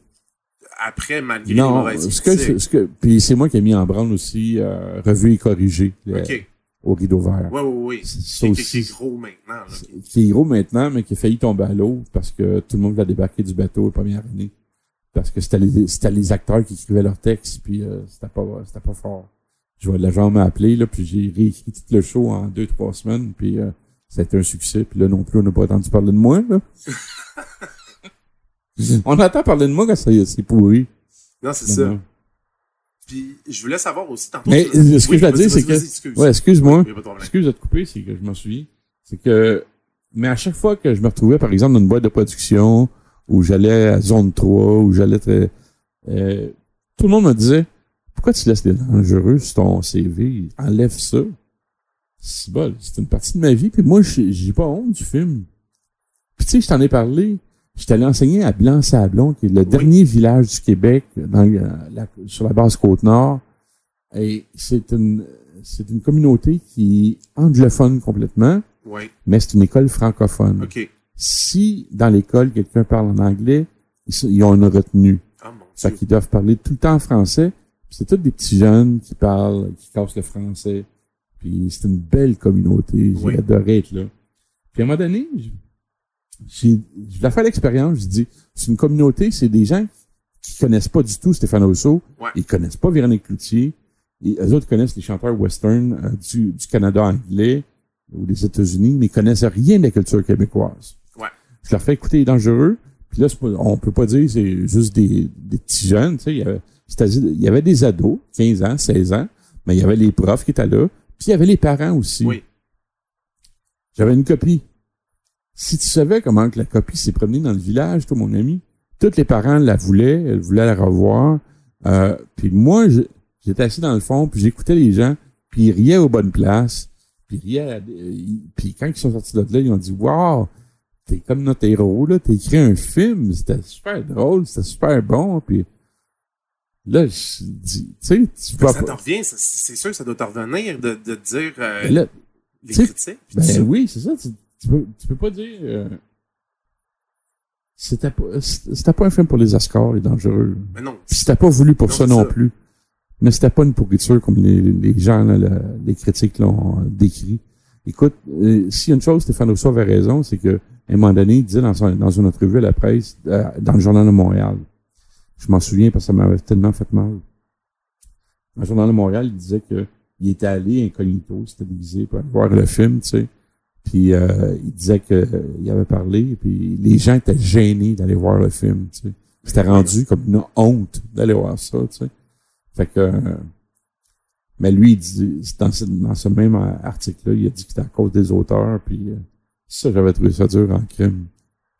après malgré les non, mauvaises ce que, critiques. ce que, puis c'est moi qui ai mis en branle aussi euh, revu et corrigé euh, Ok. Au rideau vert. Ouais, ouais, ouais. Ça Qui, qui- qui aussi. est gros maintenant. là. qui est gros maintenant, mais qui a failli tomber à l'eau parce que tout le monde l'a débarqué du bateau la première année. Parce que c'était les, c'était les acteurs qui écrivaient leurs textes, puis euh, c'était pas c'était pas fort. Je vois la jambe m'a appelé, là, puis j'ai réécrit tout le show en deux, trois semaines, puis euh, ça a été un succès. Puis là non plus, on n'a pas entendu parler de moi. Là. on entend parler de moi quand ça- c'est pourri. Non, c'est ça. Puis je voulais savoir aussi tantôt. Mais ce que je veux dire, c'est que. excuse. Ouais, excuse-moi. Excuse de te couper, c'est que je m'en souviens. C'est que. Mais à chaque fois que je me retrouvais, par exemple, dans une boîte de production, où j'allais à zone 3, où j'allais très. euh, tout le monde me disait Pourquoi tu laisses les dangereux sur ton CV? Enlève ça. C'est bon, c'est une partie de ma vie, puis moi, j'ai pas honte du film. Puis tu sais, je t'en ai parlé. J'étais allé enseigner à Blanc-Sablon, qui est le dernier village du Québec dans, le- la- sur la base Côte-Nord. Et c'est une, c'est une communauté qui est anglophone complètement, Oui, mais c'est une école francophone. Si dans l'école quelqu'un parle en anglais, ils, ils ont une retenue. Ah, mon Fait Dieu. qu'ils doivent parler tout le temps français. Puis C'est tous des petits jeunes qui parlent, qui cassent le français. Puis c'est une belle communauté. J'ai Oui. adoré être là. Puis à un moment donné, j'ai, faire l'expérience. Je dis, c'est une communauté, c'est des gens qui connaissent pas du tout Stéphane Rousseau. Ouais. Ils connaissent pas Véronique Cloutier. Et eux autres connaissent les chanteurs western euh, du, du Canada anglais ou des États-Unis, mais ils connaissent rien de la culture québécoise. Ouais. Je leur fais écouter les dangereux. Puis là, on peut pas dire que c'est juste des, des petits jeunes. Tu sais, il y avait, c'est-à-dire, il y avait des ados, 15 ans, 16 ans, mais il y avait les profs qui étaient là. Puis il y avait les parents aussi. Oui. J'avais une copie. Si tu savais comment que la copie s'est promenée dans le village, toi, mon ami, tous les parents la voulaient, elles voulaient la revoir. Euh, puis moi, j'étais assis dans le fond, puis j'écoutais les gens, puis ils riaient aux bonnes places. Puis riaient puis quand ils sont sortis de là, ils ont dit Wow, t'es comme notre héros, là, t'as écrit un film, c'était super drôle, c'était super bon. Puis là, je dis, tu sais, tu peux Ça t'en revient, c'est sûr que ça doit te revenir de, de dire euh, là, les critiques. Ben oui, c'est ça. Tu, tu peux, tu peux pas dire. euh, c'était pas, c'était pas un film pour les Oscars, les dangereux. Mais non. Puis c'était pas voulu pour Non, ça non ça. plus. Mais c'était pas une pourriture comme les, les gens, là, le- les critiques l'ont euh, décrit. Écoute, euh, s'il y a une chose, Stéphane Rousseau avait raison, c'est que à un moment donné, il disait dans, son- dans une entrevue à la presse, euh, dans le Journal de Montréal, je m'en souviens parce que ça m'avait tellement fait mal. Dans le Journal de Montréal, il disait que il était allé incognito, c'était déguisé pour aller voir le film, tu sais. Puis euh, il disait que euh, il avait parlé, puis les gens étaient gênés d'aller voir le film, tu sais. C'était rendu comme une honte d'aller voir ça, tu sais. Fait que euh, mais lui, il dit, dans ce, dans ce même article-là, il a dit que c'était à cause des auteurs, puis euh, ça, j'avais trouvé ça dur en crime.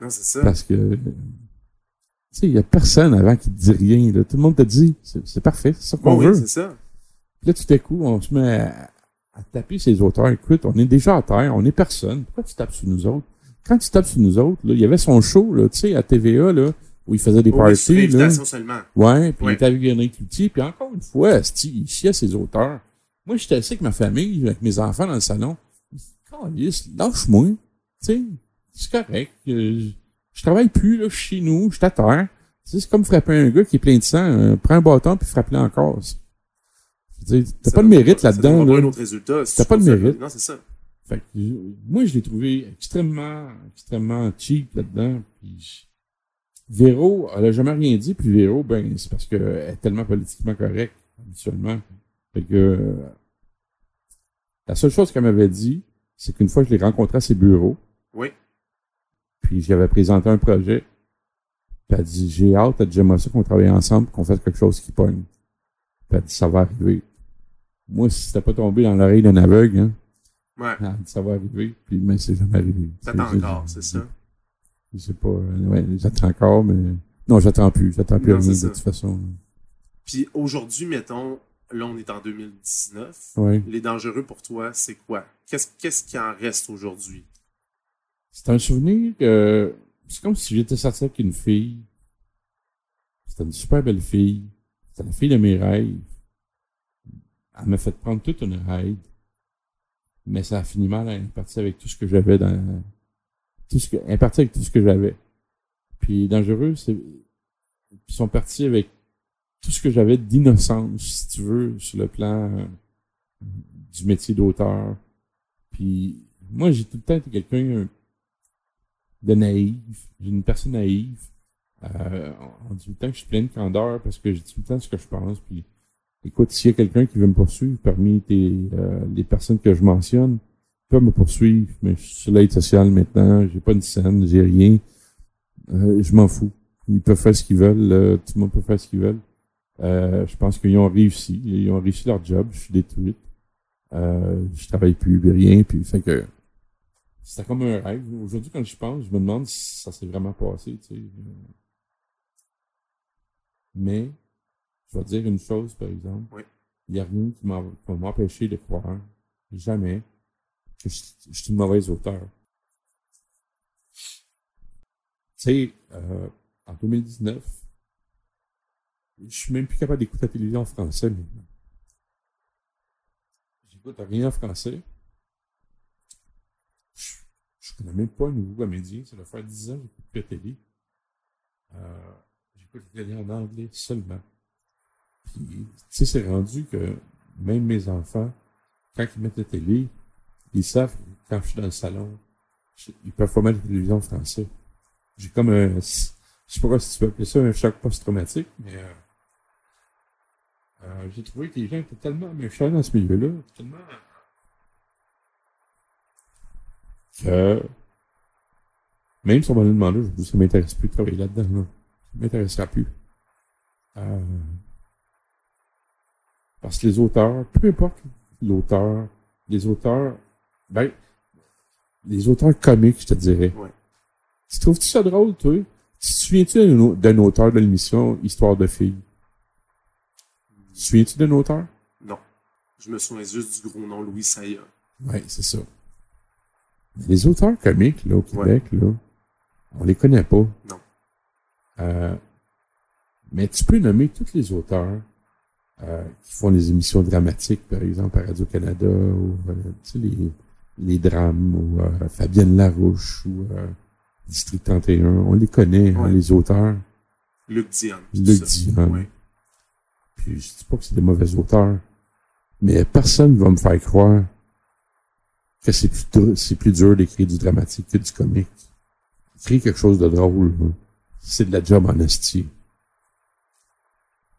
Non, c'est ça. Parce que, euh, tu sais, il y a personne avant qui te dit rien. Là. Tout le monde te dit, c'est parfait, c'est ça qu'on Bon, oui, veut. c'est ça. Puis là, tout à coup, on se met à, à taper ces auteurs. Écoute, on est déjà à terre, on est personne. Pourquoi tu tapes sur nous autres? Quand tu tapes sur nous autres, là, il y avait son show, là, tu sais, à TVA, là, où il faisait des parties, là. seulement. Ouais, puis Ouais. il était avec Véronique Cloutier, puis encore une fois, il chiait ses auteurs. Moi, j'étais assis avec ma famille, avec mes enfants dans le salon. Calisse, lâche-moi. Tu sais, c'est correct. euh, Je, je travaille plus, là, je suis chez nous, je suis à terre. Tu sais, c'est comme frapper un gars qui est plein de sang. euh, prends un bâton puis frappe-le encore. T'as pas de mérite là-dedans. un autre résultat. si T'as pas de mérite. Non, c'est ça. Fait que, moi, je l'ai trouvé extrêmement, extrêmement cheap là-dedans. Puis, Véro, elle a jamais rien dit, puis Véro, ben, c'est parce qu'elle est tellement politiquement correcte, habituellement. Fait que, la seule chose qu'elle m'avait dit, c'est qu'une fois, je l'ai rencontré à ses bureaux, Oui. puis j'avais présenté un projet, puis elle dit, j'ai hâte, j'aimerais ça qu'on travaille ensemble, qu'on fasse quelque chose qui pogne. Puis elle dit, ça va arriver. Moi, si c'était pas tombé dans l'oreille d'un aveugle, hein, Ouais. dit, ça va arriver, puis mais c'est jamais arrivé. T'attends encore, c'est ça? Je sais pas, euh, ouais, j'attends encore, mais non, j'attends plus, j'attends plus Non, rien de toute façon. Puis aujourd'hui, mettons, là, on est en 2019. Ouais. Les dangereux pour toi, c'est quoi? Qu'est-ce qu'est-ce qui en reste aujourd'hui? C'est un souvenir que c'est comme si j'étais sorti avec une fille. C'était une super belle fille. C'était la fille de mes rêves. Elle m'a fait prendre toute une ride. Mais ça a fini mal. Elle est partie avec tout ce que j'avais dans, tout ce que, elle est partie avec tout ce que j'avais. Puis dangereux, c'est, ils sont partis avec tout ce que j'avais d'innocence, si tu veux, sur le plan euh, du métier d'auteur. Puis moi, j'ai tout le temps été quelqu'un euh, de naïf. J'ai une personne naïve. Euh, on dit tout le temps que je suis plein de candeur parce que je dis tout le temps ce que je pense. Puis, écoute, s'il y a quelqu'un qui veut me poursuivre parmi tes, euh, les personnes que je mentionne, peut me poursuivre. Mais je suis sur l'aide sociale maintenant. J'ai pas une scène, j'ai rien. Euh, je m'en fous. Ils peuvent faire ce qu'ils veulent. là. tout le monde peut faire ce qu'ils veulent. Euh, je pense qu'ils ont réussi. Ils ont réussi leur job. Je suis détruite. Euh, je travaille plus, rien. Puis fait que c'était comme un rêve. Aujourd'hui, quand je pense, je me demande si ça s'est vraiment passé. Mais je vais te dire une chose, par exemple. Oui. Il n'y a rien qui va m'empêcher de croire, jamais, que je, je suis une mauvaise auteur. Tu sais, euh, en 2019, je suis même plus capable d'écouter la télévision en français maintenant. J'écoute rien en français. Je, je connais même pas un nouveau comédien. Ça doit faire 10 ans que j'écoute plus la télé. Euh, j'écoute la télé en anglais seulement. Puis, tu sais, c'est rendu que même mes enfants, quand ils mettent la télé, ils savent quand je suis dans le salon, ils peuvent pas mettre la télévision en français. J'ai comme un, je sais pas si tu peux appeler ça un choc post-traumatique, mais euh, euh, j'ai trouvé que les gens étaient tellement méchants dans ce milieu-là, tellement que même si on m'a demandé, je vous dis, ça m'intéresse plus de travailler là-dedans, là. Ça m'intéressera plus. Euh, parce que les auteurs, peu importe l'auteur, les auteurs, ben, les auteurs comiques, je te dirais. Ouais. Tu trouves-tu ça drôle, toi? Tu te souviens-tu d'un au- d'un auteur de l'émission Histoire de filles? Tu te souviens-tu d'un auteur? Non. Je me souviens juste du gros nom Louis Saya. Oui, c'est ça. Les auteurs comiques, là, au Québec, là, on les connaît pas. Non. Euh, mais tu peux nommer tous les auteurs euh, qui font des émissions dramatiques, par exemple, à Radio-Canada, ou euh, tu sais, les, les drames, ou euh, Fabienne Larouche, ou euh, District 31. On les connaît, hein, les auteurs. Luc Dion. Luc. Dion. Ouais. Puis je dis pas que c'est des mauvais auteurs, mais personne va me faire croire que c'est plus, dr- c'est plus dur d'écrire du dramatique que du comique. Écrire quelque chose de drôle, là, c'est de la job en.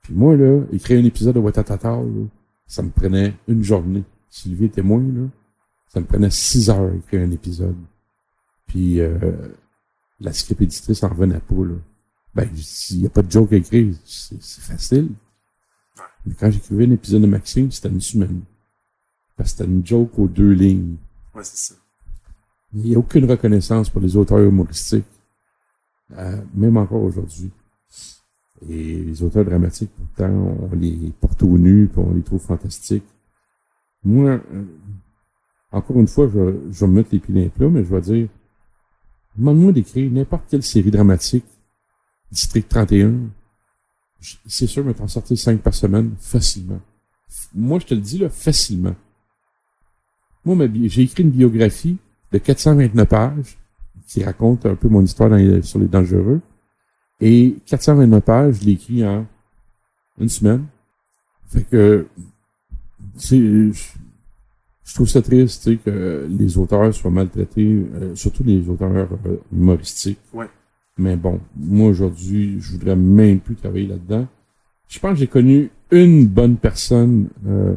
Puis moi, là, écrire un épisode de Watatata, ça me prenait une journée. Sylvie est témoin, là, ça me prenait six heures à écrire un épisode. Puis euh, la script éditrice en revenait pas, là. Ben, s'il n'y a pas de joke à écrire, c'est c'est facile. Mais quand j'écrivais un épisode de Maxime, c'était une semaine. Parce que c'était une joke aux deux lignes. Ouais, c'est ça. Il n'y a aucune reconnaissance pour les auteurs humoristiques, euh, même encore aujourd'hui. Et les auteurs dramatiques, pourtant, on les porte au nu, puis on les trouve fantastiques. Moi, euh, encore une fois, je, je vais me mettre les pieds dans plats, mais je vais dire, demande-moi d'écrire n'importe quelle série dramatique, District 31, je- c'est sûr, mais t'en sortir cinq par semaine, facilement. Moi, je te le dis, là, facilement. Moi, j'ai écrit une biographie de 429 pages qui raconte un peu mon histoire sur les dangereux. Et 429 pages, je l'ai écrit en une semaine. Fait que, je trouve ça triste, tu sais, que les auteurs soient maltraités, euh, surtout les auteurs euh, humoristiques. Ouais. Mais bon, moi aujourd'hui, je voudrais même plus travailler là-dedans. Je pense que j'ai connu une bonne personne euh,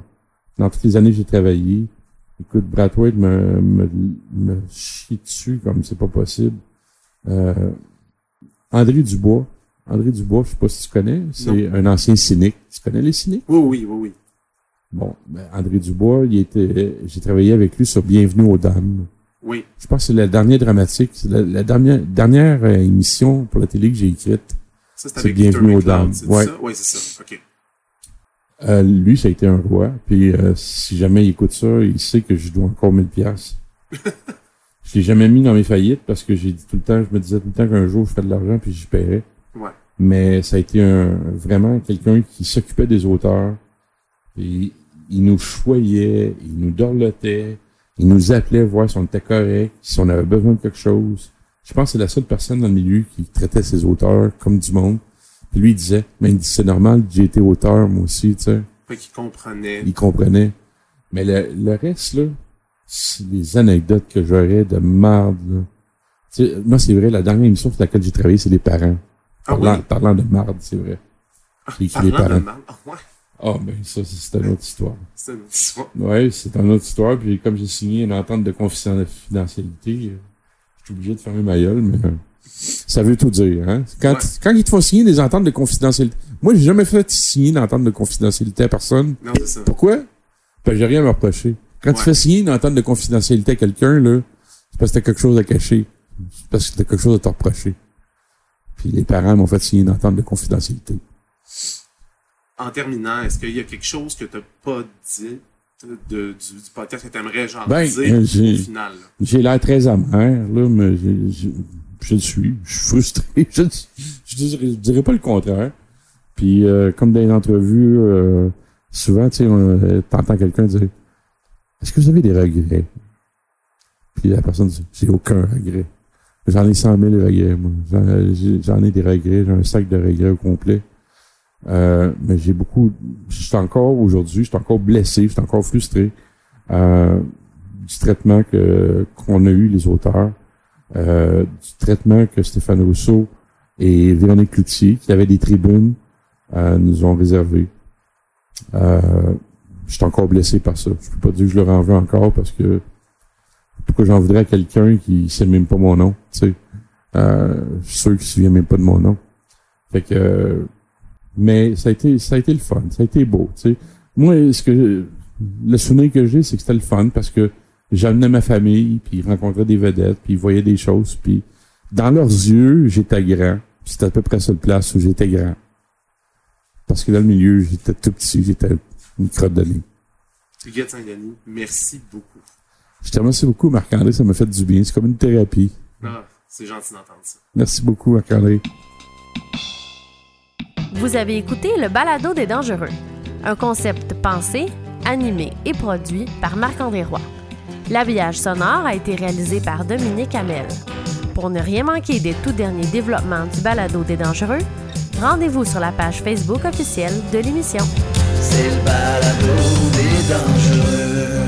dans toutes les années que j'ai travaillé. Écoute, Brad Wade me, me, me chie dessus comme c'est pas possible. Euh, André Dubois. André Dubois, je sais pas si tu connais, c'est un ancien cynique. Tu connais les cyniques? Oui, oui, oui, oui. Bon, ben, André Dubois, il était, j'ai travaillé avec lui sur Bienvenue aux Dames. Oui. Je pense que c'est la dernière dramatique, c'est la, la dernière, dernière euh, émission pour la télé que j'ai écrite. Ça, c'est Bienvenue aux Dames. c'est Ouais. Oui, c'est ça. OK. Euh, lui, ça a été un roi. Puis euh, si jamais il écoute ça, il sait que je dois encore 1000 pièces. je l'ai jamais mis dans mes faillites parce que j'ai dit tout le temps, je me disais tout le temps qu'un jour je fais de l'argent puis j'y paierais. Ouais. Mais ça a été un, vraiment quelqu'un qui s'occupait des auteurs. Puis il nous choyait, il nous dorlotait, il nous appelait voir si on était correct, si on avait besoin de quelque chose. Je pense que c'est la seule personne dans le milieu qui traitait ses auteurs comme du monde. Puis lui, il disait, mais il dit, c'est normal, j'ai été auteur, moi aussi, tu sais. Fait qu'il comprenait. Il comprenait. Mais le, le reste, là, c'est des anecdotes que j'aurais de marde, là. Tu sais, moi, c'est vrai, la dernière émission sur laquelle j'ai travaillé, c'est les parents. Ah Parlant, oui? parlant de marde, c'est vrai. Écrit les Parlant de parents. Ah ouais. Ah, ben, ça, c'est une autre histoire. C'est une autre histoire. Ouais, c'est une autre histoire. Puis comme j'ai signé une entente de confidentialité, euh, je suis obligé de fermer ma gueule, mais euh, Ça veut tout dire. Hein? Quand, Ouais. quand ils te font signer des ententes de confidentialité. Moi, j'ai jamais fait signer d'entente de confidentialité à personne. Non, c'est ça. Pourquoi? Parce que j'ai rien à me reprocher. Quand tu fais signer une entente de confidentialité à quelqu'un, là, c'est parce que t'as quelque chose à cacher. C'est parce que t'as quelque chose à te reprocher. Puis les parents m'ont fait signer une entente de confidentialité. En terminant, est-ce qu'il y a quelque chose que tu n'as pas dit de, du, du podcast que tu aimerais genre Ben, dire euh, j'ai- au final? J'ai l'air très amer, là, mais je le suis. Je suis frustré. Je, je, dirais, je dirais pas le contraire. Puis, euh, comme dans les entrevues, euh, souvent, tu sais, t'entends quelqu'un dire Est-ce que vous avez des regrets? Puis la personne dit J'ai aucun regret. J'en ai 100 000 regrets, moi. J'en ai des regrets. J'ai un sac de regrets au complet. Euh, mais j'ai beaucoup. Je suis encore aujourd'hui, je suis encore blessé, je suis encore frustré. Euh, du traitement que qu'on a eu les auteurs, euh, du traitement que Stéphane Rousseau et Véronique Cloutier, qui avaient des tribunes, euh, nous ont réservé. Je suis encore blessé par ça. Je peux pas dire que je leur en encore parce que pourquoi j'en voudrais à quelqu'un qui sait même pas mon nom, tu sais. Euh, sûr qu'il se souvient même pas de mon nom. Fait que mais ça a été ça a été le fun, ça a été beau, tu sais. Moi, ce que le souvenir que j'ai, c'est que c'était le fun parce que j'amenais ma famille, puis ils rencontraient des vedettes, puis ils voyaient des choses, puis dans leurs yeux, j'étais grand. C'était à peu près la seule place où j'étais grand. Parce que dans le milieu, j'étais tout petit, j'étais une crotte de nez. Huguette Saint-Denis, merci beaucoup. Je te remercie beaucoup, Marc-André, ça m'a fait du bien. C'est comme une thérapie. Ah, c'est gentil d'entendre ça. Merci beaucoup, Marc-André. Vous avez écouté le Balado des Dangereux, un concept pensé, animé et produit par Marc-André Roy. L'habillage sonore a été réalisé par Dominique Hamel. Pour ne rien manquer des tout derniers développements du Balado des Dangereux, rendez-vous sur la page Facebook officielle de l'émission. C'est le balado des dangereux.